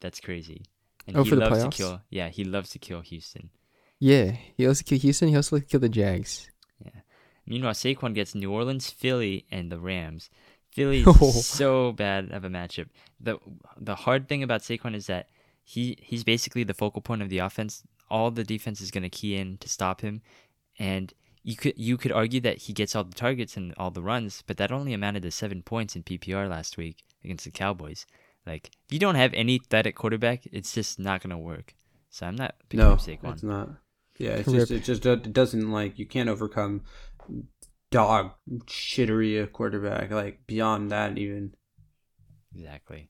That's crazy. And Oh, he for the loves playoffs? to kill. Yeah, he loves to kill Houston. Yeah, he also killed Houston. He also killed the Jags. Yeah. Meanwhile, Saquon gets New Orleans, Philly, and the Rams. Philly's Oh. so bad of a matchup. the The hard thing about Saquon is that he he's basically the focal point of the offense. All the defense is going to key in to stop him, and you could you could argue that he gets all the targets and all the runs, but that only amounted to seven points in PPR last week against the Cowboys. Like if you don't have any threat at quarterback, it's just not going to work. So I'm not picking no, up Saquon. it's not. Yeah, it's Rip. just it just it doesn't like you can't overcome dog shittery a quarterback like beyond that even. Exactly.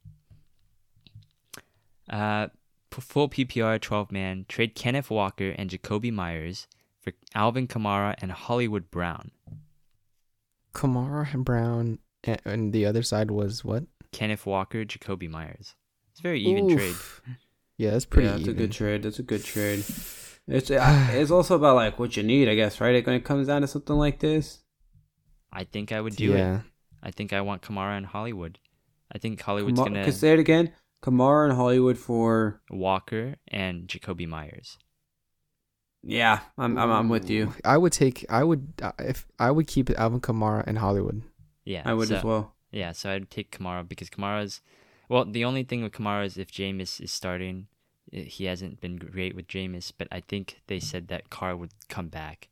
Uh, p- full PPR 12 man trade Kenneth Walker and Jakobi Meyers for Alvin Kamara and Hollywood Brown. Kamara and Brown, and, and the other side was what? Kenneth Walker, Jakobi Meyers. It's a very even trade. Yeah, that's pretty yeah, that's even. a good trade. That's a good trade. It's uh, it's also about like what you need, I guess, right? When it comes down to something like this. I think I would do it. yeah, I think I want Kamara and Hollywood. I think Hollywood's Kamar- gonna Cause say it again. Kamara and Hollywood for Walker and Jakobi Meyers. yeah, I'm I'm, I'm with you. I would take. I would uh, if I would keep Alvin Kamara and Hollywood. Yeah, I would so, as well. Yeah, so I'd take Kamara because Kamara's. Well, the only thing with Kamara is if Jameis is starting, he hasn't been great with Jameis, but I think they said that Carr would come back.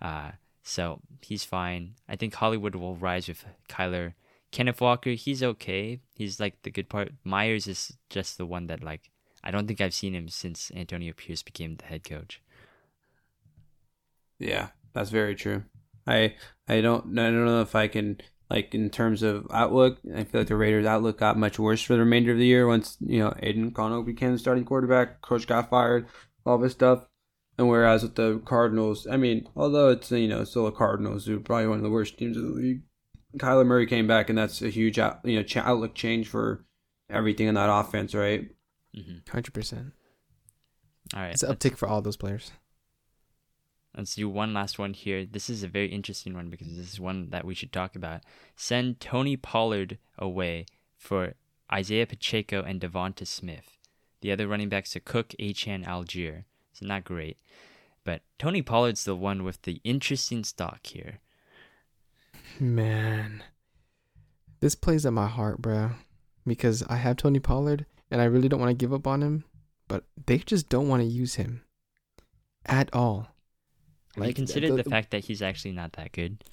Uh, So he's fine. I think Hollywood will rise with Kyler. Kenneth Walker, he's okay. He's like the good part. Meyers is just the one that like I don't think I've seen him since Antonio Pierce became the head coach. Yeah, that's very true. I I don't I don't know if I can like in terms of outlook. I feel like the Raiders' outlook got much worse for the remainder of the year once you know Aidan O'Connell became the starting quarterback. Coach got fired, all this stuff. And whereas with the Cardinals, I mean, although it's you know still the Cardinals, who are probably one of the worst teams of the league, Kyler Murray came back, and that's a huge out, you know outlook change for everything in that offense, right? 100 mm-hmm. percent. All right, it's an uptick for all those players. Let's do one last one here. This is a very interesting one because this is one that we should talk about. Send Tony Pollard away for Isaiah Pacheco and Devonta Smith. The other running backs are Cook, Achane, Allgeier. So not great. But Tony Pollard's the one with the interesting stock here. Man. This plays at my heart, bro. Because I have Tony Pollard and I really don't want to give up on him, but they just don't want to use him at all. Like, you consider the, the, the, fact that he's actually not that good?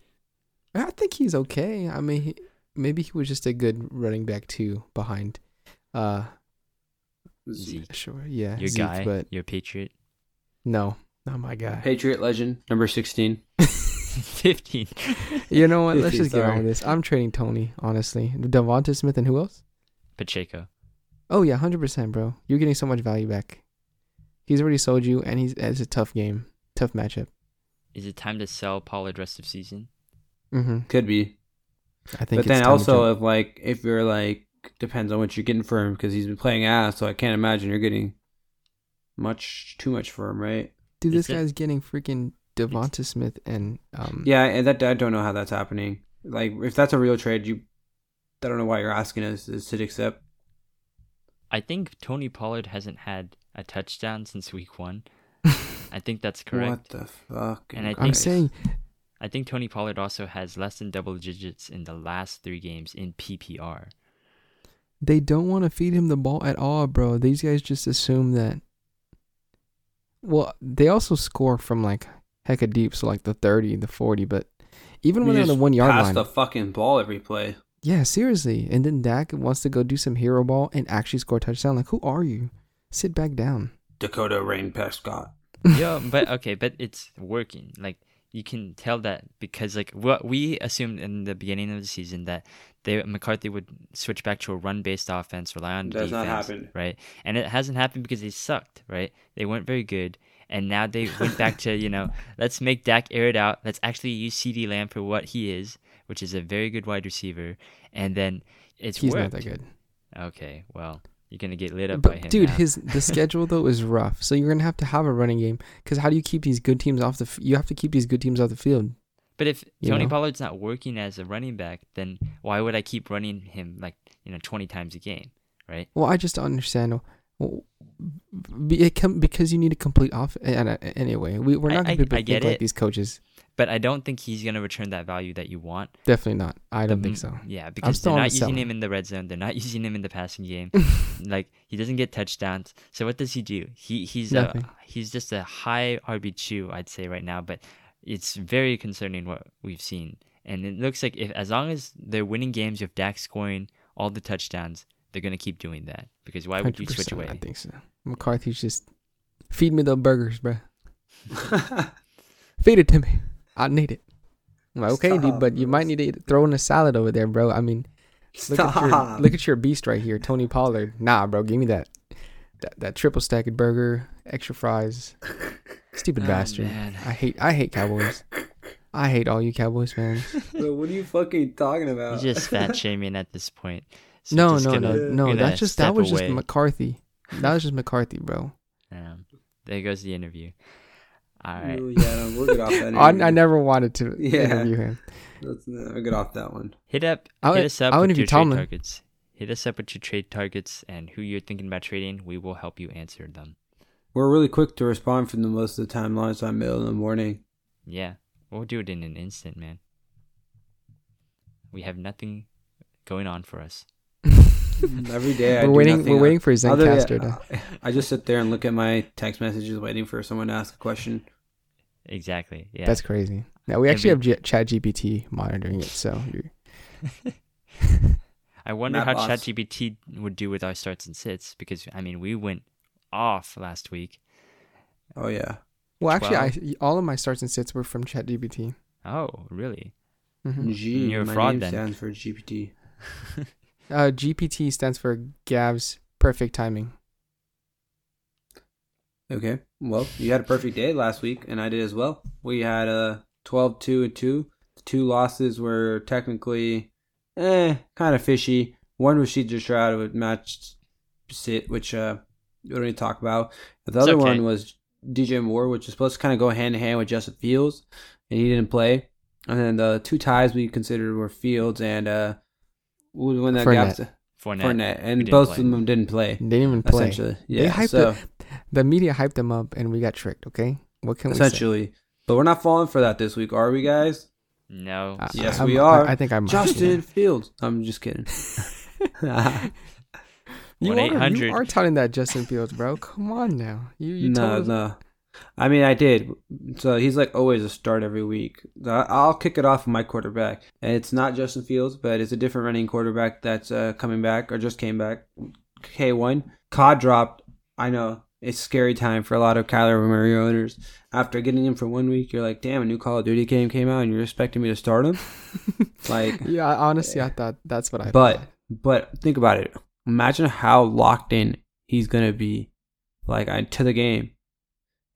I think he's okay. I mean, he, maybe he was just a good running back too behind. Uh, Zeke. Sure, yeah, your Zeke, guy, but your Patriot. No, not my guy. Patriot legend number sixteen. 15. you know what? 15, Let's just sorry. get on with this. I'm trading Tony, honestly. Devonta Smith and who else? Pacheco. Oh yeah, hundred percent, bro. You're getting so much value back. He's already sold you, and he's it's a tough game, tough matchup. Is it time to sell Pollard rest of season? Mm-hmm. Could be. I think. But then also, if like if you're like depends on what you're getting for him because he's been playing ass, so I can't imagine you're getting much too much for him, right? Dude, this guy's getting freaking Devonta Smith and um. Yeah, and that I don't know how that's happening. Like, if that's a real trade, you, I don't know why you're asking us to accept. I think Tony Pollard hasn't had a touchdown since week one. I think that's correct. What the fuck? And I think, I'm saying, I think Tony Pollard also has less than double digits in the last three games in PPR. They don't want to feed him the ball at all, bro. These guys just assume that. Well, they also score from like hecka deep, so like the thirty, the forty, but even when they're on the one yard pass line, the fucking ball every play. Yeah, seriously. And then Dak wants to go do some hero ball and actually score a touchdown. Like, who are you? Sit back down. Dakota Rain Prescott yeah, but okay, but it's working. Like you can tell that because like what we assumed in the beginning of the season that they McCarthy would switch back to a run-based offense, rely on Does defense, not happen. right? And it hasn't happened because they sucked, right? They weren't very good, and now they went back to you know let's make Dak air it out. Let's actually use CeeDee Lamb for what he is, which is a very good wide receiver, and then it's he's worked. not that good. Okay, well you're gonna get lit up but by him. dude, now. his the schedule though is rough. So you're gonna have to have a running game because how do you keep these good teams off the? F- you have to keep these good teams off the field. But if You Tony know? Pollard's not working as a running back, then why would I keep running him like you know 20 times a game, right? Well, I just don't understand. Well, be- it com- because you need a complete off. Anyway, we we're not gonna be I get like it. these coaches. But I don't think he's gonna return that value that you want. Definitely not. I don't The- think so. Yeah, because they're not using him in the red zone. They're not using him in the passing game. like he doesn't get touchdowns. So what does he do? He he's a he's just a high RB two, I'd say right now. But it's very concerning what we've seen. And it looks like if as long as they're winning games with Dak scoring all the touchdowns, they're gonna keep doing that. Because why would you switch away? I think so. McCarthy's just feed me the burgers, bro. Feed it to me. I need it. I'm like, okay, dude, but you bro. might need to throw in a salad over there, bro. I mean, look at your look at your beast right here, Tony Pollard. Nah, bro, give me that that, that triple stacked burger, extra fries. Stupid Oh, bastard. man. I hate I hate Cowboys. I hate all you Cowboys fans. Bro, what are you fucking talking about? He's just fat shaming at this point. So no, no, gonna- no, no. gonna That's just that was away. just McCarthy. That was just McCarthy, bro. Um, there goes the interview. All right. Ooh, yeah, no, we'll get off that. I, I never wanted to Yeah. interview him. Let's uh, get off that one. Hit up I hit us up I would with interview your trade targets. Hit us up with your trade targets and who you're thinking about trading. We will help you answer them. We're really quick to respond from the most of the time, lunchtime, middle in the morning. Yeah, we'll do it in an instant, man. We have nothing going on for us. Every day, I we're do waiting. nothing We're waiting for other than- Zencastr to. I just sit there and look at my text messages, waiting for someone to ask a question. Exactly. Yeah. That's crazy. Now we actually Every- have G- Chat GPT monitoring it, so I wonder Matt how Boss. ChatGPT would do with our starts and sits because I mean we went off last week. Oh yeah. well, actually, I all of my starts and sits were from Chat GPT. Oh, really? hmm G. You're a my fraud name then. stands for GPT. Uh, GPT stands for Gav's perfect timing. Okay. Well, you had a perfect day last week, and I did as well. We had a 12 2 and 2. The two losses were technically eh, kind of fishy. One was Sheet Stroud with match sit, which uh, we don't need to talk about. But the It's other okay. one was DJ Moore, which is supposed to kind of go hand in hand with Justin Fields, and he didn't play. And then the two ties we considered were Fields and uh, who was the one that Fournette. got Fournette. Fournette, and both play. of them didn't play. They didn't even play. Essentially, They yeah. hyped so it- The media hyped them up, and we got tricked. Okay, what can we say? essentially, but we're not falling for that this week, are we, guys? No. I- Yes, I'm- we are. I, I think I'm Justin Fields. I'm just kidding. You are, 1-800. you are touting that Justin Fields, bro. Come on now. You you no, told us- no. I mean, I did. So he's like always a start every week. I'll kick it off with my quarterback, and it's not Justin Fields, but it's a different running quarterback that's uh, coming back or just came back. K one Cod dropped. I know it's scary time for a lot of Kyler Murray owners. After getting him for one week, you're like, damn, a new Call of Duty game came out, and you're expecting me to start him. Like, yeah, honestly, I thought that's what I. But thought. but think about it. Imagine how locked in he's gonna be, like I- to the game,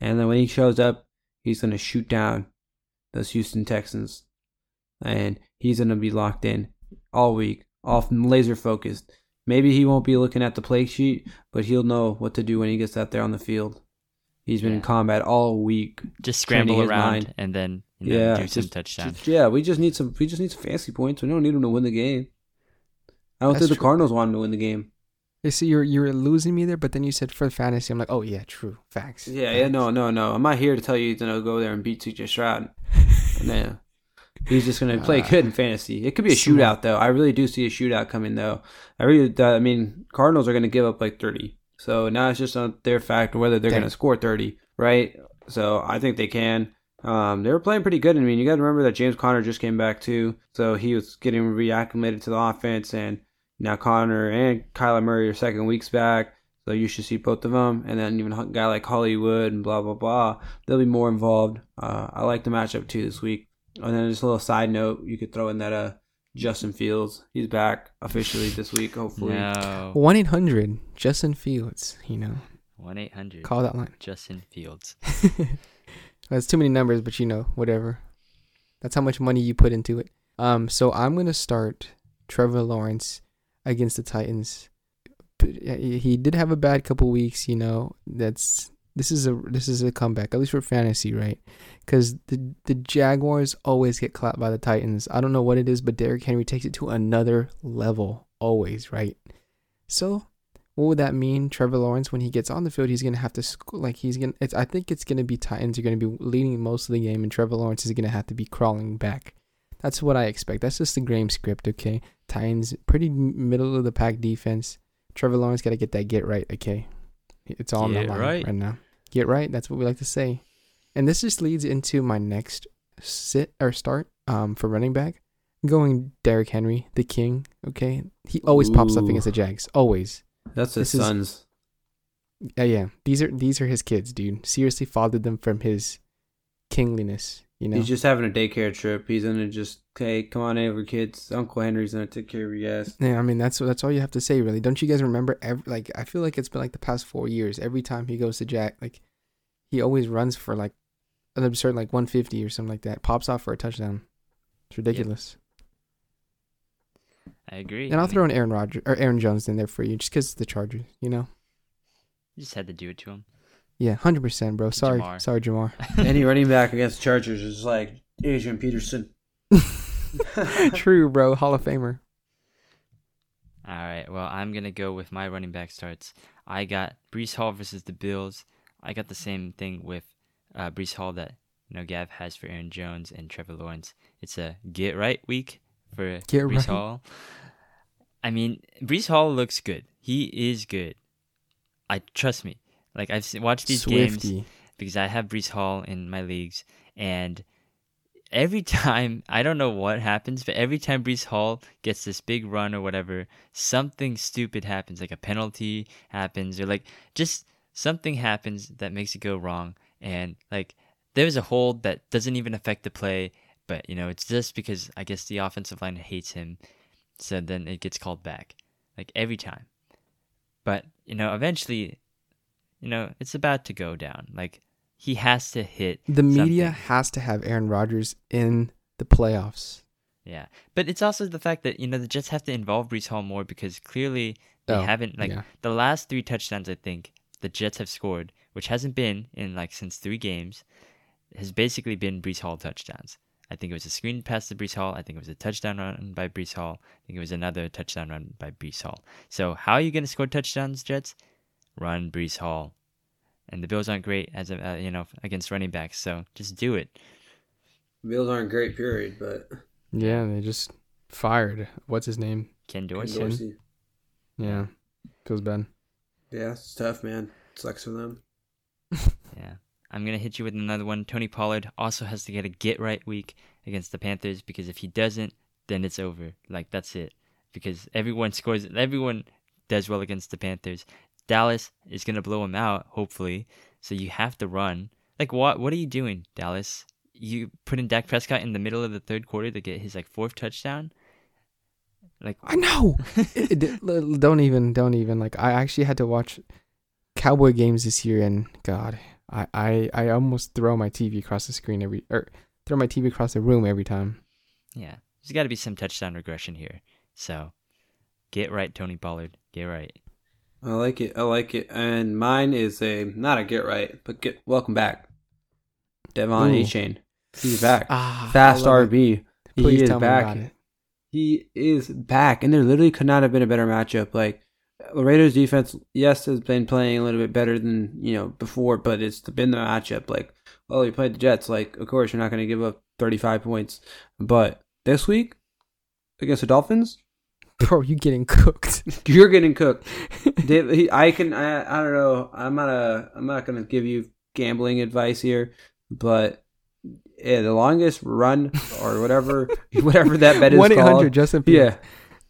and then when he shows up, he's gonna shoot down those Houston Texans, and he's gonna be locked in all week, off laser focused. Maybe he won't be looking at the play sheet, but he'll know what to do when he gets out there on the field. He's been in combat all week. Just scramble around mind. and then you know, Yeah, do some just- touchdown. Just- yeah, we just need some. We just need some fancy points. We don't need him to win the game. I don't That's think the true. Cardinals want him to win the game. You see, you're you're losing me there, but then you said for fantasy. I'm like, oh yeah, true, facts. Yeah, yeah, no, no, no. I'm not here to tell you to know, go there and beat CJ Stroud. No, he's just gonna play Uh, good in fantasy. It could be a shootout though. I really do see a shootout coming though. I really, I mean, Cardinals are gonna give up like 30. So now it's just on their fact whether they're Damn. gonna score 30, right? So I think they can. Um, they were playing pretty good. I mean, you got to remember that James Conner just came back too, so he was getting reacclimated to the offense, and now Conner and Kyler Murray are second weeks back. So you should see both of them, and then even a guy like Hollywood and blah blah blah. They'll be more involved. Uh, I like the matchup too this week. And then just a little side note, you could throw in that uh Justin Fields. He's back officially this week, hopefully. No. One eight hundred Justin Fields. You know, One eight hundred. call that line. Justin Fields. That's too many numbers, but you know, whatever. That's how much money you put into it. Um, so I'm gonna start Trevor Lawrence against the Titans. He did have a bad couple weeks, you know. That's this is a this is a comeback, at least for fantasy, right? Because the the Jaguars always get clapped by the Titans. I don't know what it is, but Derrick Henry takes it to another level, always, right? So what would that mean? Trevor Lawrence, when he gets on the field, he's gonna have to sc- like he's gonna. I think it's gonna be Titans are gonna be leading most of the game, and Trevor Lawrence is gonna have to be crawling back. That's what I expect. That's just the game script, okay? Titans pretty middle of the pack defense. Trevor Lawrence got to get that get right, okay? It's all on Get the line right. right now. Get right. That's what we like to say. And this just leads into my next sit or start um for running back. I'm going Derrick Henry, the king. Okay, he always pops up against the Jags. Always. That's his This is- sons. Yeah, yeah. These are these are his kids, dude. Seriously, fathered them from his kingliness. You know. He's just having a daycare trip. He's gonna just, hey, come on over, kids. Uncle Henry's gonna take care of you guys. yeah, I mean that's that's all you have to say, really. Don't you guys remember? Every, like I feel like it's been like the past four years. Every time he goes to Jack, like he always runs for like an absurd like 150 or something like that. Pops off for a touchdown. It's ridiculous. I agree. And I I'll mean, throw in Aaron Rodgers or Aaron Jones in there for you, just because it's the Chargers. You know. You just had to do it to him. Yeah, hundred percent, bro. Sorry, Jamar. sorry, Jamar. Any running back against Chargers is like Adrian Peterson. True, bro. Hall of Famer. All right. Well, I'm gonna go with my running back starts. I got Breece Hall versus the Bills. I got the same thing with uh, Breece Hall that you know Gav has for Aaron Jones and Trevor Lawrence. It's a get right week for Get Breece right. Hall. I mean, Breece Hall looks good. He is good. I trust me. Like I've watched these games because I have Breece Hall in my leagues, and every time I don't know what happens, but every time Breece Hall gets this big run or whatever, something stupid happens, like a penalty happens, or like just something happens that makes it go wrong, and like there's a hold that doesn't even affect the play, but you know it's just because I guess the offensive line hates him, so then it gets called back, like every time. But you know, eventually, you know, it's about to go down. Like he has to hit. The media something. has to have Aaron Rodgers in the playoffs. Yeah, but it's also the fact that you know the Jets have to involve Breece Hall more because clearly they Oh, haven't like yeah. the last three touchdowns I think the Jets have scored, which hasn't been in like since three games, has basically been Breece Hall touchdowns. I think it was a screen pass to Breece Hall. I think it was a touchdown run by Breece Hall. I think it was another touchdown run by Breece Hall. So how are you going to score touchdowns, Jets? Run Breece Hall. And the Bills aren't great as a, uh, you know against running backs, so just do it. Bills aren't great, period, but Yeah, they just fired. What's his name? Ken Ken Dorsey. Dorsey. Yeah, feels bad. Yeah, it's tough, man. It Sucks for them. Yeah. I'm going to hit you with another one. Tony Pollard also has to get a get right week against the Panthers because if he doesn't, then it's over. Like, that's it. Because everyone scores, everyone does well against the Panthers. Dallas is going to blow him out, hopefully. So you have to run. Like, what What are you doing, Dallas? You put in Dak Prescott in the middle of the third quarter to get his, like, fourth touchdown? Like, I know. It- it- don't even, don't even. Like, I actually had to watch Cowboy games this year, and God, I, I, I almost throw my TV across the screen every, or throw my TV across the room every time. yeah. There's got to be some touchdown regression here. So get right, Tony Pollard. Get right. I like it. I like it. And mine is a not a get right, but get welcome back. Devon Ooh. Achane. He's back. Ah, Fast. RB. Please he is back. He is back, and there literally could not have been a better matchup. Like the Raiders' defense, yes, has been playing a little bit better than you know before, but it's been the matchup. Like, well, you played the Jets. Like, of course, you're not going to give up 35 points, but this week against the Dolphins, Bro, you're getting cooked. you're getting cooked. Dave, he, I can. I, I don't know. I'm not a. I'm not going to give you gambling advice here, but yeah, the longest run or whatever, whatever that bet is One eight called. hundred Justin. Fields. Yeah.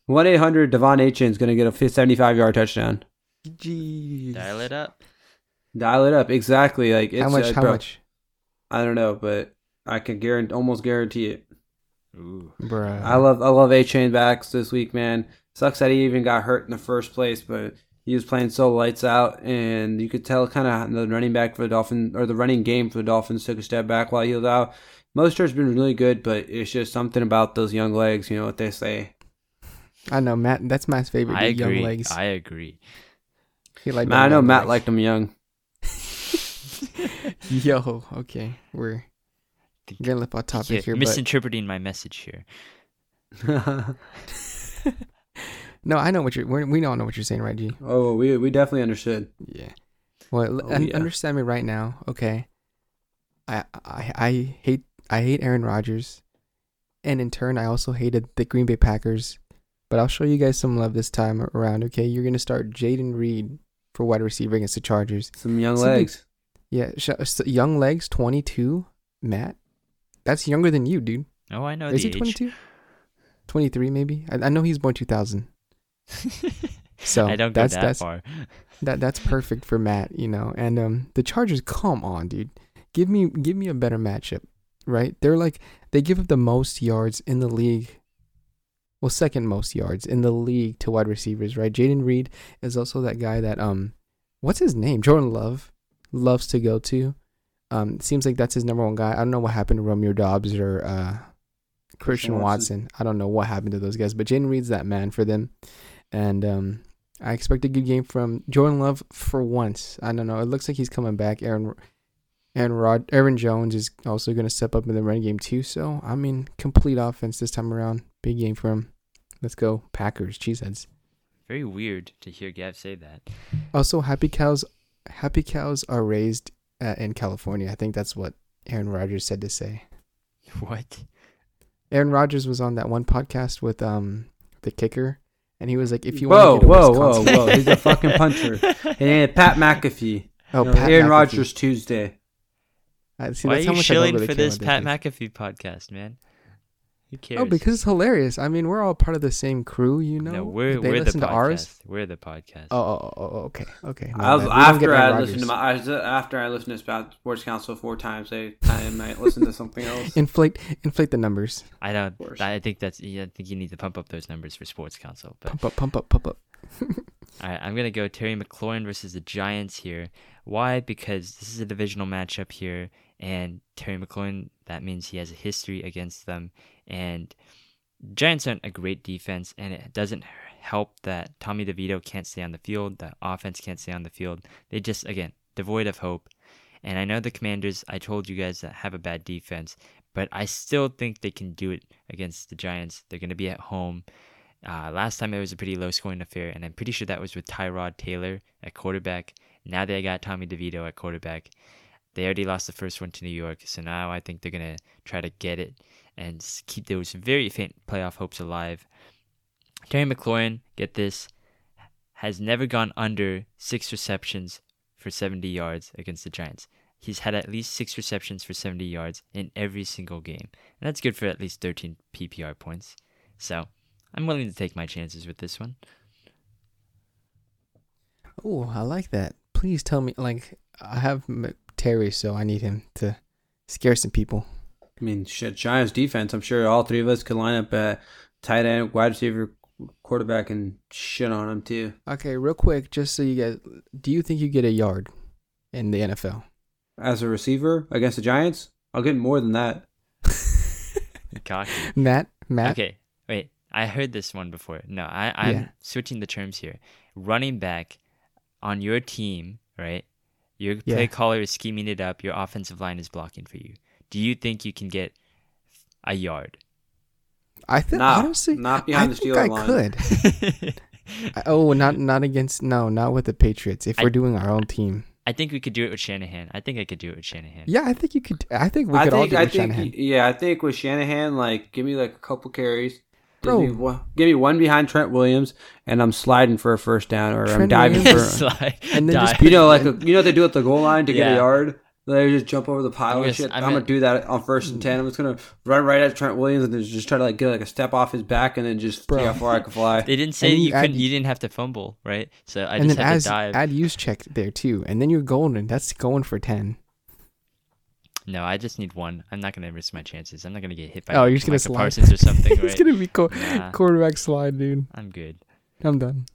1 800 Devon Achane is going to get a 75 yard touchdown. Jeez. Dial it up. Dial it up. Exactly. Like it's, How much? uh, how bro, much, I don't know, but I can guarantee, almost guarantee it. Ooh. Bruh. I love I love Achane backs this week, man. Sucks that he even got hurt in the first place, but he was playing so lights out, and you could tell kind of the running back for the Dolphins or the running game for the Dolphins took a step back while he was out. Mostert's been really good, but it's just something about those young legs. You know what they say. I know Matt. That's Matt's favorite. I dude, young legs. I agree. He like Man, I know Matt legs. liked them young. Yo, okay, we're getting left off topic Yeah, here, but misinterpreting my message here. no, I know what you're. We're, we all know what you're saying, right, G? oh, we we definitely understood. Yeah. Well, Oh, un- yeah. understand me right now, okay? I I I hate I hate Aaron Rodgers, and in turn, I also hated the Green Bay Packers. But I'll show you guys some love this time around, okay? You're gonna start Jayden Reed for wide receiver against the Chargers. Some young Something- legs. Yeah, sh- young legs, 22. Matt, that's younger than you, dude. Oh, I know Is he age. 22? 23 maybe. I, I know he's born 2000. So I don't go that's that that's far. that that's perfect for Matt, you know. And um the Chargers, come on, dude. Give me give me a better matchup, right? They're like they give up the most yards in the league. Well, second most yards in the league to wide receivers, right? Jayden Reed is also that guy that um what's his name? Jordan Love loves to go to. Um seems like that's his number one guy. I don't know what happened to Romeo Doubs or uh Christian Watson. Watson. I don't know what happened to those guys, but Jayden Reed's that man for them. And um I expect a good game from Jordan Love for once. I don't know. It looks like he's coming back. Aaron and Rod Aaron Jones is also going to step up in the run game too. So I mean, complete offense this time around. Big game for him. Let's go Packers. Cheeseheads. Very weird to hear Gav say that. Also, happy cows. Happy cows are raised uh, in California. I think that's what Aaron Rodgers said to say. What? Aaron Rodgers was on that one podcast with um the kicker, and he was like, "If you Whoa, want to whoa, get a whoa, whoa! He's a fucking puncher. And Pat McAfee. Oh, No, Pat Aaron Rodgers Tuesday. I see. Why are That's how you much shilling for this Pat. McAfee podcast, man? Who oh, cares? Oh, because it's hilarious. I mean, we're all part of the same crew, you know. no, we're they we're the listen podcast. to ours. We're the podcast. Oh, oh, oh, oh, okay, okay. No, I was, man, we don't get after I listened to my I was, after I listened to Sp- Sports Council four times, I, I might listen to something else. inflate inflate the numbers. I don't. I think that's. yeah, I think you need to pump up those numbers for Sports Council. But Pump up, pump up, pump up. all right, I'm gonna go Terry McLaurin versus the Giants here. Why? Because this is a divisional matchup here, and Terry McLaurin. That means he has a history against them, and Giants aren't a great defense, and it doesn't help that Tommy DeVito can't stay on the field. The offense can't stay on the field. They just again devoid of hope. And I know the Commanders. I told you guys that have a bad defense, but I still think they can do it against the Giants. They're going to be at home. Uh, last time it was a pretty low scoring affair, and I'm pretty sure that was with Tyrod Taylor at quarterback. Now they got Tommy DeVito at quarterback. They already lost the first one to New York, so now I think they're going to try to get it and keep those very faint playoff hopes alive. Terry McLaurin, get this, has never gone under six receptions for 70 yards against the Giants. He's had at least six receptions for 70 yards in every single game. And that's good for at least 13 PPR points. So I'm willing to take my chances with this one. Oh, I like that. Please tell me. Like, I have Terry, so I need him to scare some people. I mean, shit, Giants defense. I'm sure all three of us could line up at tight end, wide receiver, quarterback, and shit on them too. Okay, real quick, just so you guys, do you think you get a yard in the NFL? As a receiver against the Giants, I'll get more than that. Cocky. Matt, Matt. Okay, wait. I heard this one before. No, I, I'm Yeah. switching the terms here. Running back on your team, right? Your Yeah. play caller is scheming it up. Your offensive line is blocking for you. Do you think you can get a yard? I think Nah, honestly, not I behind the think I line. could. Oh, not not against no, not with the Patriots. If I- we're doing our own team, I think we could do it with Shanahan. I think I could do it with Shanahan. yeah, I think you could. I think we I could all do it I with think, Shanahan. yeah, I think with Shanahan, like, give me like a couple carries. Give Bro. me, one, give me one behind Trent Williams, and I'm sliding for a first down, or I'm Trent diving Williams- for. Slide, And then just. You know, like a, you know, what they do at the goal line to get a yard. They just jump over the pile I'm and gonna- shit. I'm I'm, gonna gonna- do that on first and ten. I'm just gonna run right at Trent Williams and just try to like get like a step off his back and then just Bro. see how far I can fly. They didn't say you you couldn't. You didn't have to fumble, right? So I and just then had as to dive. add use check there too, and then you're golden. That's going for ten. no, I just need one. I'm not gonna risk my chances. I'm not gonna get hit by Oh, you're just gonna Micah slide. Parsons or something, it's right? gonna be co- Nah. quarterback slide, dude. I'm good. I'm done.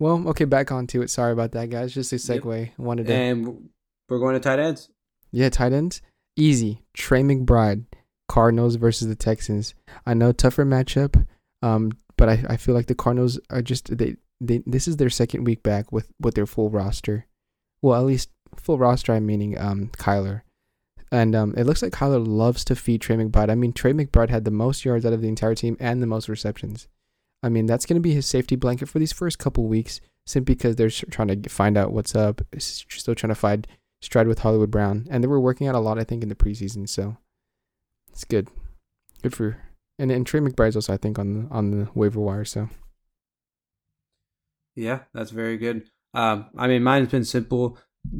Well, okay, back onto it. Sorry about that, guys. Just a Yep. segue. Wanted to And we're going to tight ends. Yeah, tight ends. Easy. Trey McBride, Cardinals versus the Texans. I know tougher matchup, um, but I, I feel like the Cardinals are just they, they this is their second week back with, with their full roster. Well, at least full roster I'm meaning um Kyler. And um it looks like Kyler loves to feed Trey McBride. I mean Trey McBride had the most yards out of the entire team and the most receptions. I mean that's gonna be his safety blanket for these first couple weeks, simply because they're trying to find out what's up. Still trying to find stride with Hollywood Brown, and they were working out a lot, I think, in the preseason. So it's good, good for and and Trey McBride's also, I think, on the on the waiver wire. So Yeah, that's very good. Um, I mean, mine's been simple.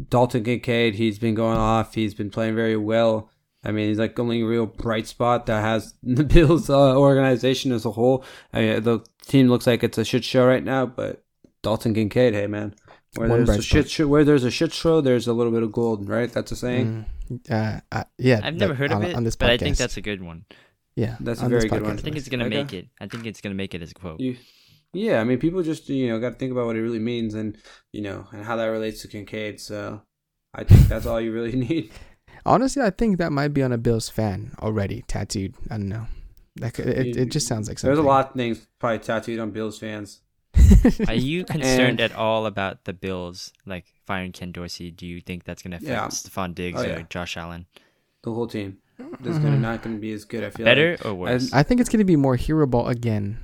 Dalton Kincaid, he's been going off. He's been playing very well. I mean, he's like the only real bright spot that has the Bills uh, organization as a whole. I mean, the team looks like it's a shit show right now, but Dalton Kincaid, hey man, where One there's a shit show, where there's a shit show, there's a little bit of gold, right? That's a saying. mm, uh, uh, yeah, I've never that- heard of it, on this podcast. but I think that's a good one. yeah, That's a very good one. I think it's gonna Okay. make it. I think it's gonna make it as a quote. You, yeah, I mean, people just you know got to think about what it really means, and you know, and how that relates to Kincaid. So, I think that's all you really need. Honestly, I think that might be on a Bills fan already, tattooed. I don't know. That could, it, it just sounds like something. There's a lot of things probably tattooed on Bills fans. Are you concerned And- at all about the Bills like firing Ken Dorsey? Do you think that's gonna affect Yeah. Stefon Diggs Oh, or. Josh Allen? The whole team. This is gonna not gonna be as good. I feel Better Like. or worse? I think it's gonna be more hearable again.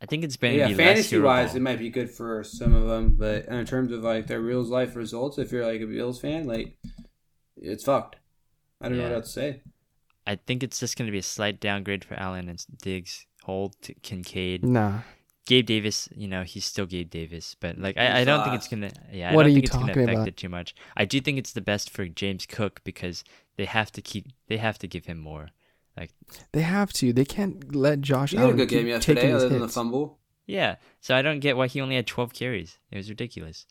I think it's been Yeah, be fantasy less wise, it might be good for some of them, but in terms of like their real life results, if you're like a Bills fan, like it's fucked. I don't know what else to say. I think it's just gonna be a slight downgrade for Allen and Diggs. Hold to Kincaid. Nah, Gabe Davis, you know, he's still Gabe Davis, but like I, I don't think it's gonna. Yeah, I don't are you think it's gonna affect about? it too much. I do think it's the best for James Cook because they have to keep. They have to give him more. Like they have to. They can't let Josh He had a good game yesterday, other than the fumble. Yeah, so I don't get why he only had 12 carries. It was ridiculous.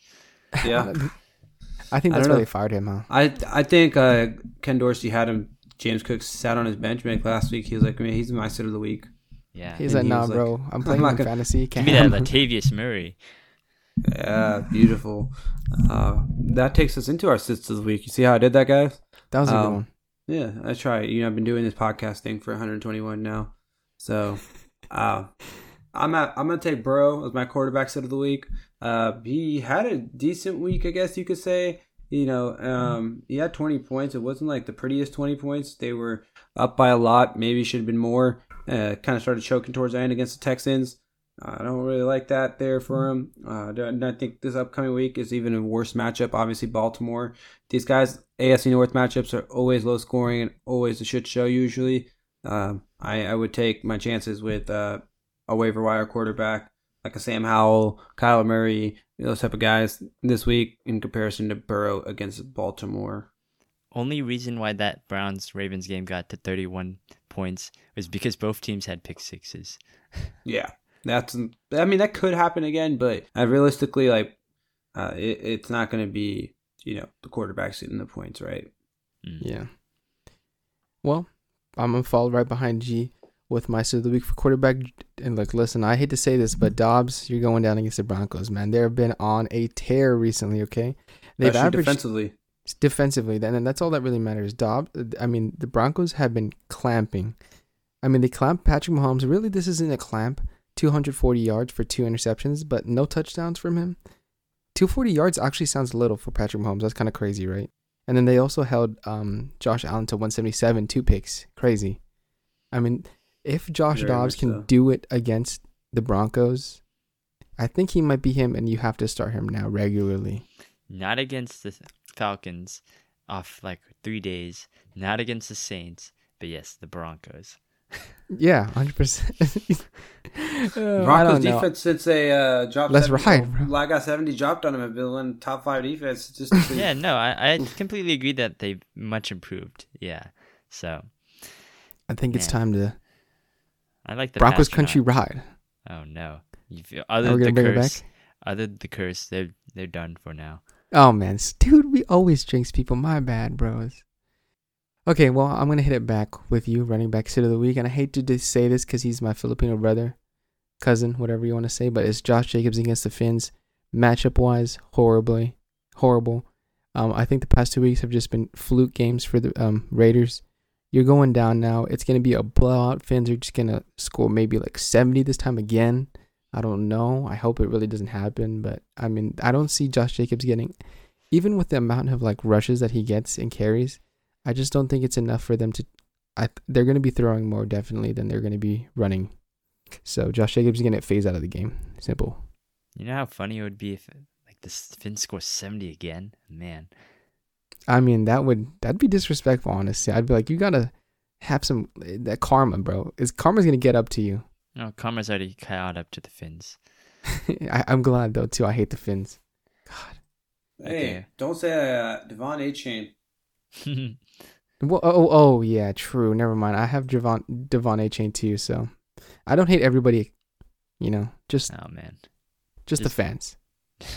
Yeah. I think I that's don't why know. they fired him, huh? I I think uh, Ken Dorsey had him. James Cook sat on his bench. Like last week, he was like, "Man, he's my sit of the week." Yeah, He's And like, he nah, was like, bro. I'm "I'm playing not in gonna- fantasy. give Can't me that have him." Latavius Murray. Yeah, beautiful. Uh, that takes us into our sits of the week. You see how I did that, guys? That was a good Um, one. Yeah, I try. You know, I've been doing this podcast thing for 121 now. So, uh, I'm at, I'm gonna take Burrow as my quarterback sit of the week. Uh, he had a decent week, I guess you could say. You know, um, he had 20 points. It wasn't like the prettiest 20 points. They were up by a lot. Maybe should have been more. Uh, kind of started choking towards the end against the Texans. I don't really like that there for him. Uh, and I think this upcoming week is even a worse matchup. Obviously, Baltimore. These guys, AFC North matchups are always low scoring and always a shit show. Usually, um, I I would take my chances with uh, a waiver wire quarterback like a Sam Howell, Kyler Murray, those type of guys this week in comparison to Burrow against Baltimore. Only reason why that Browns Ravens game got to 31 points was because both teams had pick sixes. Yeah, that's. I mean, that could happen again, but uh, realistically, like, uh, it, it's not going to be you know the quarterback's sitting the points, right? Mm. Yeah. Well, I'm gonna fall right behind G with my sit of the week for quarterback. And look, listen, I hate to say this, but Dobbs, you're going down against the Broncos, man. They've been on a tear recently. Okay, they've Especially averaged defensively. Defensively, then and that's all that really matters. Dobbs, I mean, the Broncos have been clamping. I mean, they clamp Patrick Mahomes. Really, this isn't a clamp. 240 yards for two interceptions, but no touchdowns from him. 240 yards actually sounds little for Patrick Mahomes. That's kind of crazy, right? And then they also held um, Josh Allen to 177, two picks. Crazy. I mean, if Josh Very Dobbs can so. do it against the Broncos, I think he might be him, and you have to start him now regularly. Not against the Falcons off like three days. Not against the Saints, but yes, the Broncos. Yeah, 100%. Uh, I Broncos don't know. defense since they uh, dropped. That's 70, right, bro. Like I got seventy dropped on them have been one top five defense. Just Yeah, no, I, I completely agree that they've much improved. Yeah, so I think it's time to I like the Broncos Pastronaut. country ride. Oh no, you feel, other than the curse, other the curse, they're they're done for now. Oh man, dude, we always jinx people. My bad, bros. Okay, well, I'm gonna hit it back with you, running back sit of the week, and I hate to just say this because he's my Filipino brother, cousin, whatever you want to say, but it's Josh Jacobs against the Finns. Matchup wise, horribly, horrible. Um, I think the past two weeks have just been fluke games for the um Raiders. You're going down now. It's gonna be a blowout. Finns are just gonna score maybe like 70 this time again. I don't know. I hope it really doesn't happen, but I mean, I don't see Josh Jacobs getting, even with the amount of like rushes that he gets and carries, I just don't think it's enough for them to. I they're going to be throwing more definitely than they're going to be running. So Josh Jacobs is going to get phased out of the game. Simple. You know how funny it would be if like this Finn scores seventy again. Man, I mean, that would that'd be disrespectful. Honestly, I'd be like, you gotta have some eh, that karma, bro. Is karma's going to get up to you? No, Karma's already caught up to the Finns. I, I'm glad though too. I hate the Finns. God. Hey, Okay. don't say uh, De'Von Achane. Well, oh, oh, yeah, true. Never mind. I have Devon De'Von Achane too, so I don't hate everybody. You know, just oh man, just, the fans.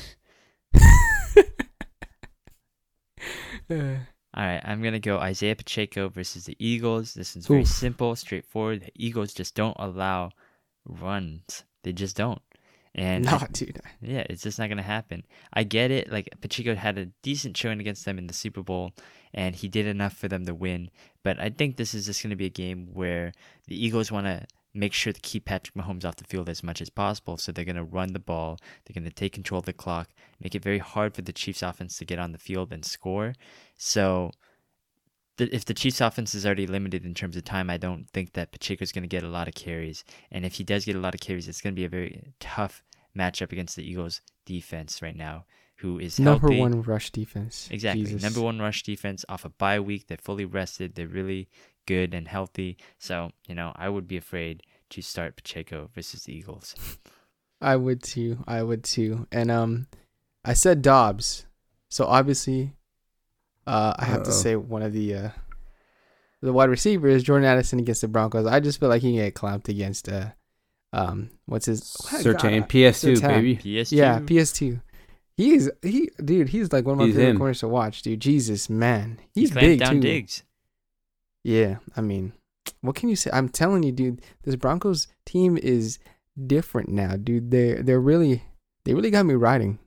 All right, I'm gonna go Isaiah Pacheco versus the Eagles. This is very Oof. simple, straightforward. The Eagles just don't allow runs. They just don't. And no, dude. yeah, it's just not gonna happen. I get it. Like Pacheco had a decent showing against them in the Super Bowl, and he did enough for them to win. But I think this is just gonna be a game where the Eagles want to make sure to keep Patrick Mahomes off the field as much as possible. So they're gonna run the ball. They're gonna take control of the clock, make it very hard for the Chiefs offense to get on the field and score. So the, if the Chiefs offense is already limited in terms of time, I don't think that Pacheco's going to get a lot of carries. And if he does get a lot of carries, it's going to be a very tough matchup against the Eagles defense right now, who is Number healthy. one rush defense. Exactly. Jesus. Number one rush defense off a bye week. They're fully rested. They're really good and healthy. So, you know, I would be afraid to start Pacheco versus the Eagles. I would too. I would too. And um, I said Dobbs, so obviously, uh, I have to Uh-oh. say one of the uh, the wide receivers, Jordan Addison against the Broncos. I just feel like he can get clamped against uh, um, what's his Certain God, PS2 Surtain. baby. PS2. Yeah, PS2. He's he, dude. He's like one of my He's favorite him. corners to watch, dude. Jesus, man, He's he's, big down too. Diggs. Yeah, I mean, what can you say? I'm telling you, dude. This Broncos team is different now, dude. They they're really they really got me riding.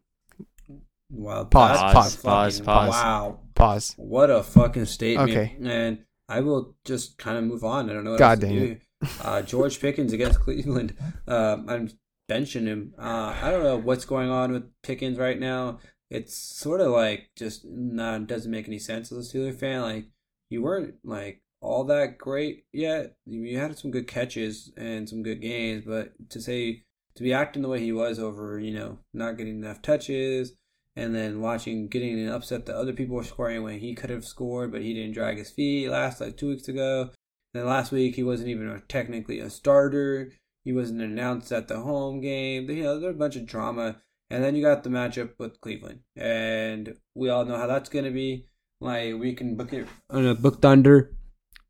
Wow. Pause, that's pause, pause, pause. Wow. Pause. What a fucking statement. Okay. And I will just kind of move on. I don't know what God else to dang do. Uh, George Pickens against Cleveland. Um, I'm benching him. Uh, I don't know what's going on with Pickens right now. It's sort of like just nah, doesn't make any sense as a Steeler fan. Like you weren't like all that great yet. You had some good catches and some good games, but to say to be acting the way he was over, you know, not getting enough touches, and then watching getting an upset that other people were scoring when he could have scored, but he didn't drag his feet last like two weeks ago. Then last week he wasn't even a, technically a starter. He wasn't announced at the home game. You know, there's a bunch of drama. And then you got the matchup with Cleveland, and we all know how that's gonna be. Like we can book it on a book thunder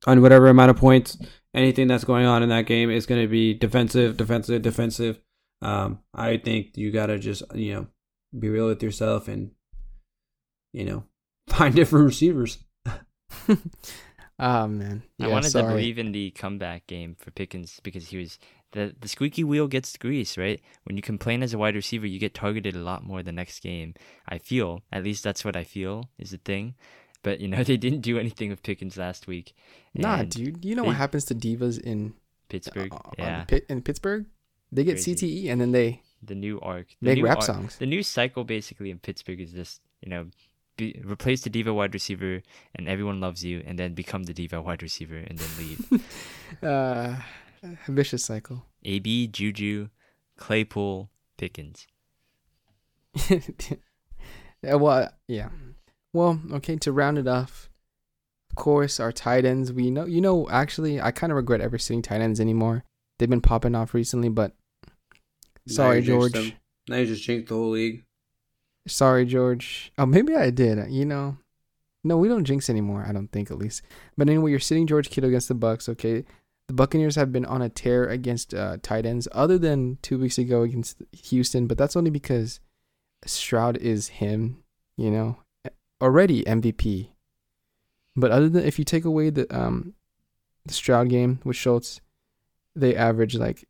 on whatever amount of points. Anything that's going on in that game is gonna be defensive, defensive, defensive. Um, I think you gotta just you know be real with yourself and you know find different receivers. Oh man, I wanted sorry. to believe in the comeback game for Pickens because he was the the squeaky wheel gets the grease, right? When you complain as a wide receiver, you get targeted a lot more the next game. I feel, at least that's what I feel is the thing. But you know, they didn't do anything with Pickens last week. Nah, dude. You know they- what happens to divas in Pittsburgh, uh, yeah, Pit, in Pittsburgh? They get Crazy. CTE and then they the new arc, the make new rap arc- songs. The new cycle basically in Pittsburgh is just you know. Be, replace the diva wide receiver and everyone loves you and then become the diva wide receiver and then leave Uh, vicious cycle. AB, Juju, Claypool, Pickens. yeah, well, yeah. Well, okay. To round it off, of course, our tight ends. We know, you know. Actually, I kind of regret ever seeing tight ends anymore. They've been popping off recently, but sorry, George. them. Now you just jinxed the whole league. Sorry, George. Oh, maybe I did. You know, no, we don't jinx anymore. I don't think, at least. But anyway, you're sitting George Kittle against the Bucks. Okay, the Buccaneers have been on a tear against uh, tight ends, other than two weeks ago against Houston. But that's only because Stroud is him. You know, already MVP. But other than if you take away the um the Stroud game with Schultz, they average like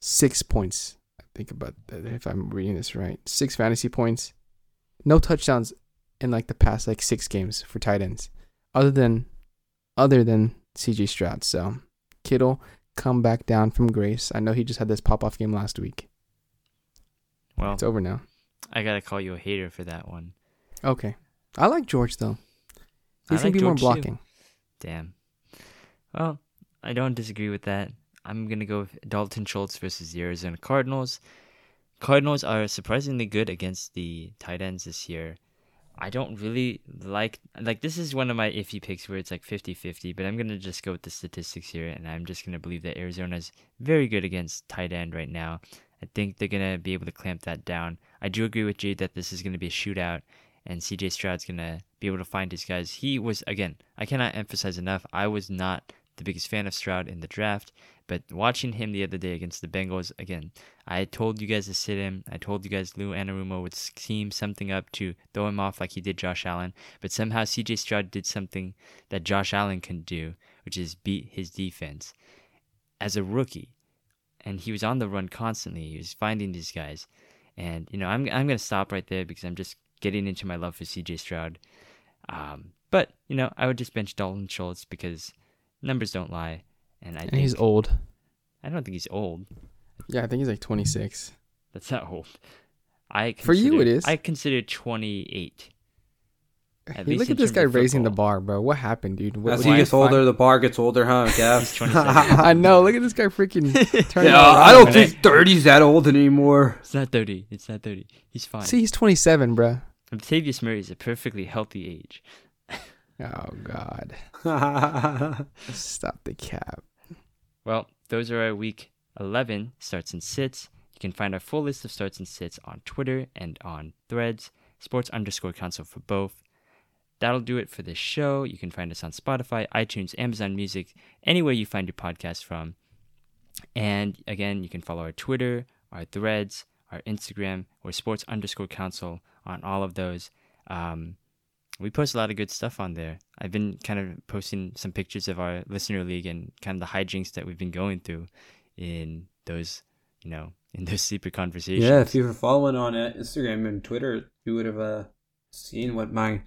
six points. I think about that if I'm reading this right. Six fantasy points, no touchdowns in like the past like six games for tight ends, other than other than CJ Stroud. So Kittle come back down from grace. I know he just had this pop off game last week. Well, It's over now. I gotta call you a hater for that one. Okay, I like George though. I He's gonna like be more George too. blocking. Damn. Well, I don't disagree with that. I'm gonna go with Dalton Schultz versus the Arizona Cardinals. Cardinals are surprisingly good against the tight ends this year. I don't really like like this is one of my iffy picks where it's like 50-50, but I'm going to just go with the statistics here and I'm just going to believe that Arizona's very good against tight end right now. I think they're going to be able to clamp that down. I do agree with Jade that this is going to be a shootout and CJ Stroud's going to be able to find his guys. He was again, I cannot emphasize enough, I was not the biggest fan of Stroud in the draft, but watching him the other day against the Bengals, again, I told you guys to sit him. I told you guys Lou Anarumo would scheme something up to throw him off like he did Josh Allen, but somehow CJ Stroud did something that Josh Allen couldn't do, which is beat his defense as a rookie. And he was on the run constantly. He was finding these guys. And, you know, I'm, I'm going to stop right there because I'm just getting into my love for CJ Stroud. Um, but, you know, I would just bench Dalton Schultz because numbers don't lie. And I And think he's old. I don't think he's old. Yeah, I think he's like 26. That's not old. I For you, it is. I consider 28. At Hey, look at this guy of raising the bar, bro. What happened, dude? What, As he gets older, the bar gets older, huh, Yeah. He's 27. I know. Look at this guy freaking turning. yeah. I don't When I- think 30's that old anymore. It's not 30. It's not 30. He's fine. See, he's 27, bro. Latavius Murray is a perfectly healthy age. Oh God, stop the cap. Well, those are our week 11. Starts and sits. You can find our full list of starts and sits on Twitter and on threads, sports underscore council for both. That'll do it for this show. You can find us on Spotify, iTunes, Amazon Music, anywhere you find your podcast from. And again, you can follow our Twitter, our threads, our Instagram, or sports underscore council on all of those. Um, we post a lot of good stuff on there. I've been kind of posting some pictures of our listener league and kind of the hijinks that we've been going through in those, you know, in those sleeper conversations. Yeah, if you were following on uh, Instagram and Twitter, you would have uh, seen what my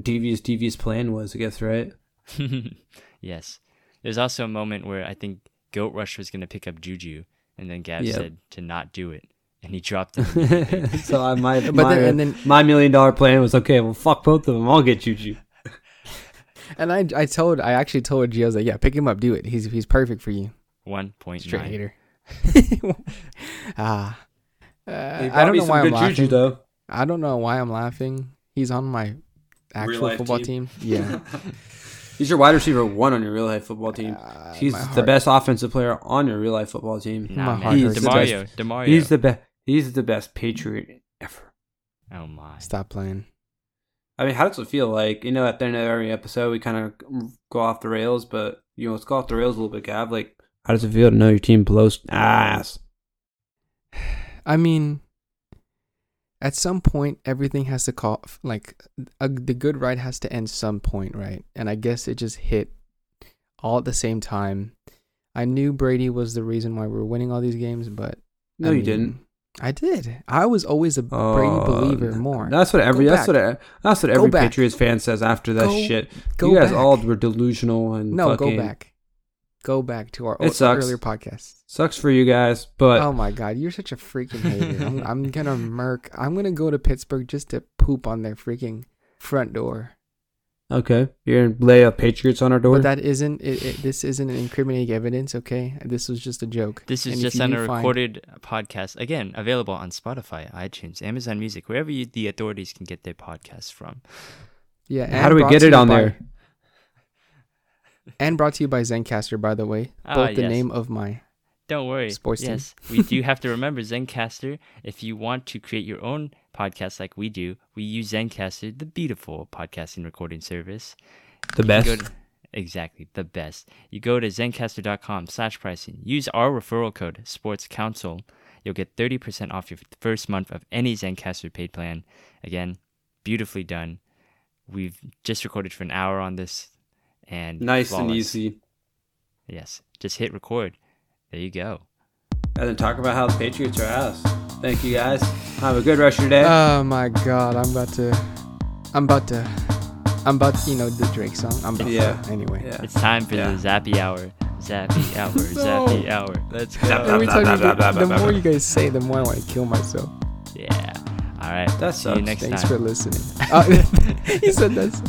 devious, devious plan was, I guess, right? yes. There's also a moment where I think Goat Rush was going to pick up Juju, and then Gab Yep. said to not do it, and he dropped it. so I, my, But my, then, and then, my million dollar plan was okay, well, fuck both of them. I'll get Juju. and I, I told, I actually told G, I was like, yeah, pick him up, do it. He's, he's perfect for you. One point Straight nine. hater. ah, uh, He I don't know why I'm laughing. Juju, though. I don't know why I'm laughing. He's on my actual football team. team. Yeah. He's your wide receiver one on your real life football team. Uh, He's the best offensive player on your real life football team. Nah, My man. heart He's hurts. the best. Demario. He's the best. He's the best Patriot ever. oh my. Stop playing. I mean, how does it feel? Like you know, at the end of every episode, we kind of go off the rails, but you know, let's go off the rails a little bit, Gav. Like, how does it feel to know your team blows ass? I mean, at some point, everything has to call like a, the good ride has to end some point, right? And I guess it just hit all at the same time. I knew Brady was the reason why we were winning all these games, but No, I you didn't. I did. I was always a Brady Oh, believer more. That's what every. That's what. That's what every. Patriots fan says after that Go- shit. Go you guys back. all were delusional and no, fucking, go back. Go back to our It o- sucks. earlier podcast. Sucks for you guys, but oh my god, you're such a freaking hater. I'm, I'm gonna murk. I'm gonna go to Pittsburgh just to poop on their freaking front door. Okay, you're gonna lay a Patriots on our door. But that isn't. It, it, this isn't incriminating evidence. Okay, this was just a joke. This is And just on do a find- recorded podcast. Again, available on Spotify, iTunes, Amazon Music, wherever you, the authorities can get their podcasts from. Yeah. How do we get it on by- there? And brought to you by Zencastr, by the way. Ah, Both the yes. name of my. Don't worry. Sports team. yes, we do have to remember Zencastr. If you want to create your own podcast like we do, we use Zencastr, the beautiful podcasting recording service. The You best. to- exactly, the best. You go to zencastr.com slash pricing. Use our referral code, Sports Council. You'll get 30% off your first month of any Zencastr paid plan. Again, beautifully done. We've just recorded for an hour on this. and nice and easy. Yes, just hit record. There you go. And then talk about how the Patriots are ass. Thank you guys. Have a good rest of your day. Oh my god, I'm about to. I'm about to. I'm about to, you know, the Drake song. I'm about Yeah. to. Anyway. yeah. It's time for Yeah. the Zappy Hour. Zappy Hour, No. Zappy Hour. Let's go. Every time you blah, get, the more you guys say, the more I want to kill myself. Yeah. All right. That's See you next Thanks time. for listening. Uh, he said that's.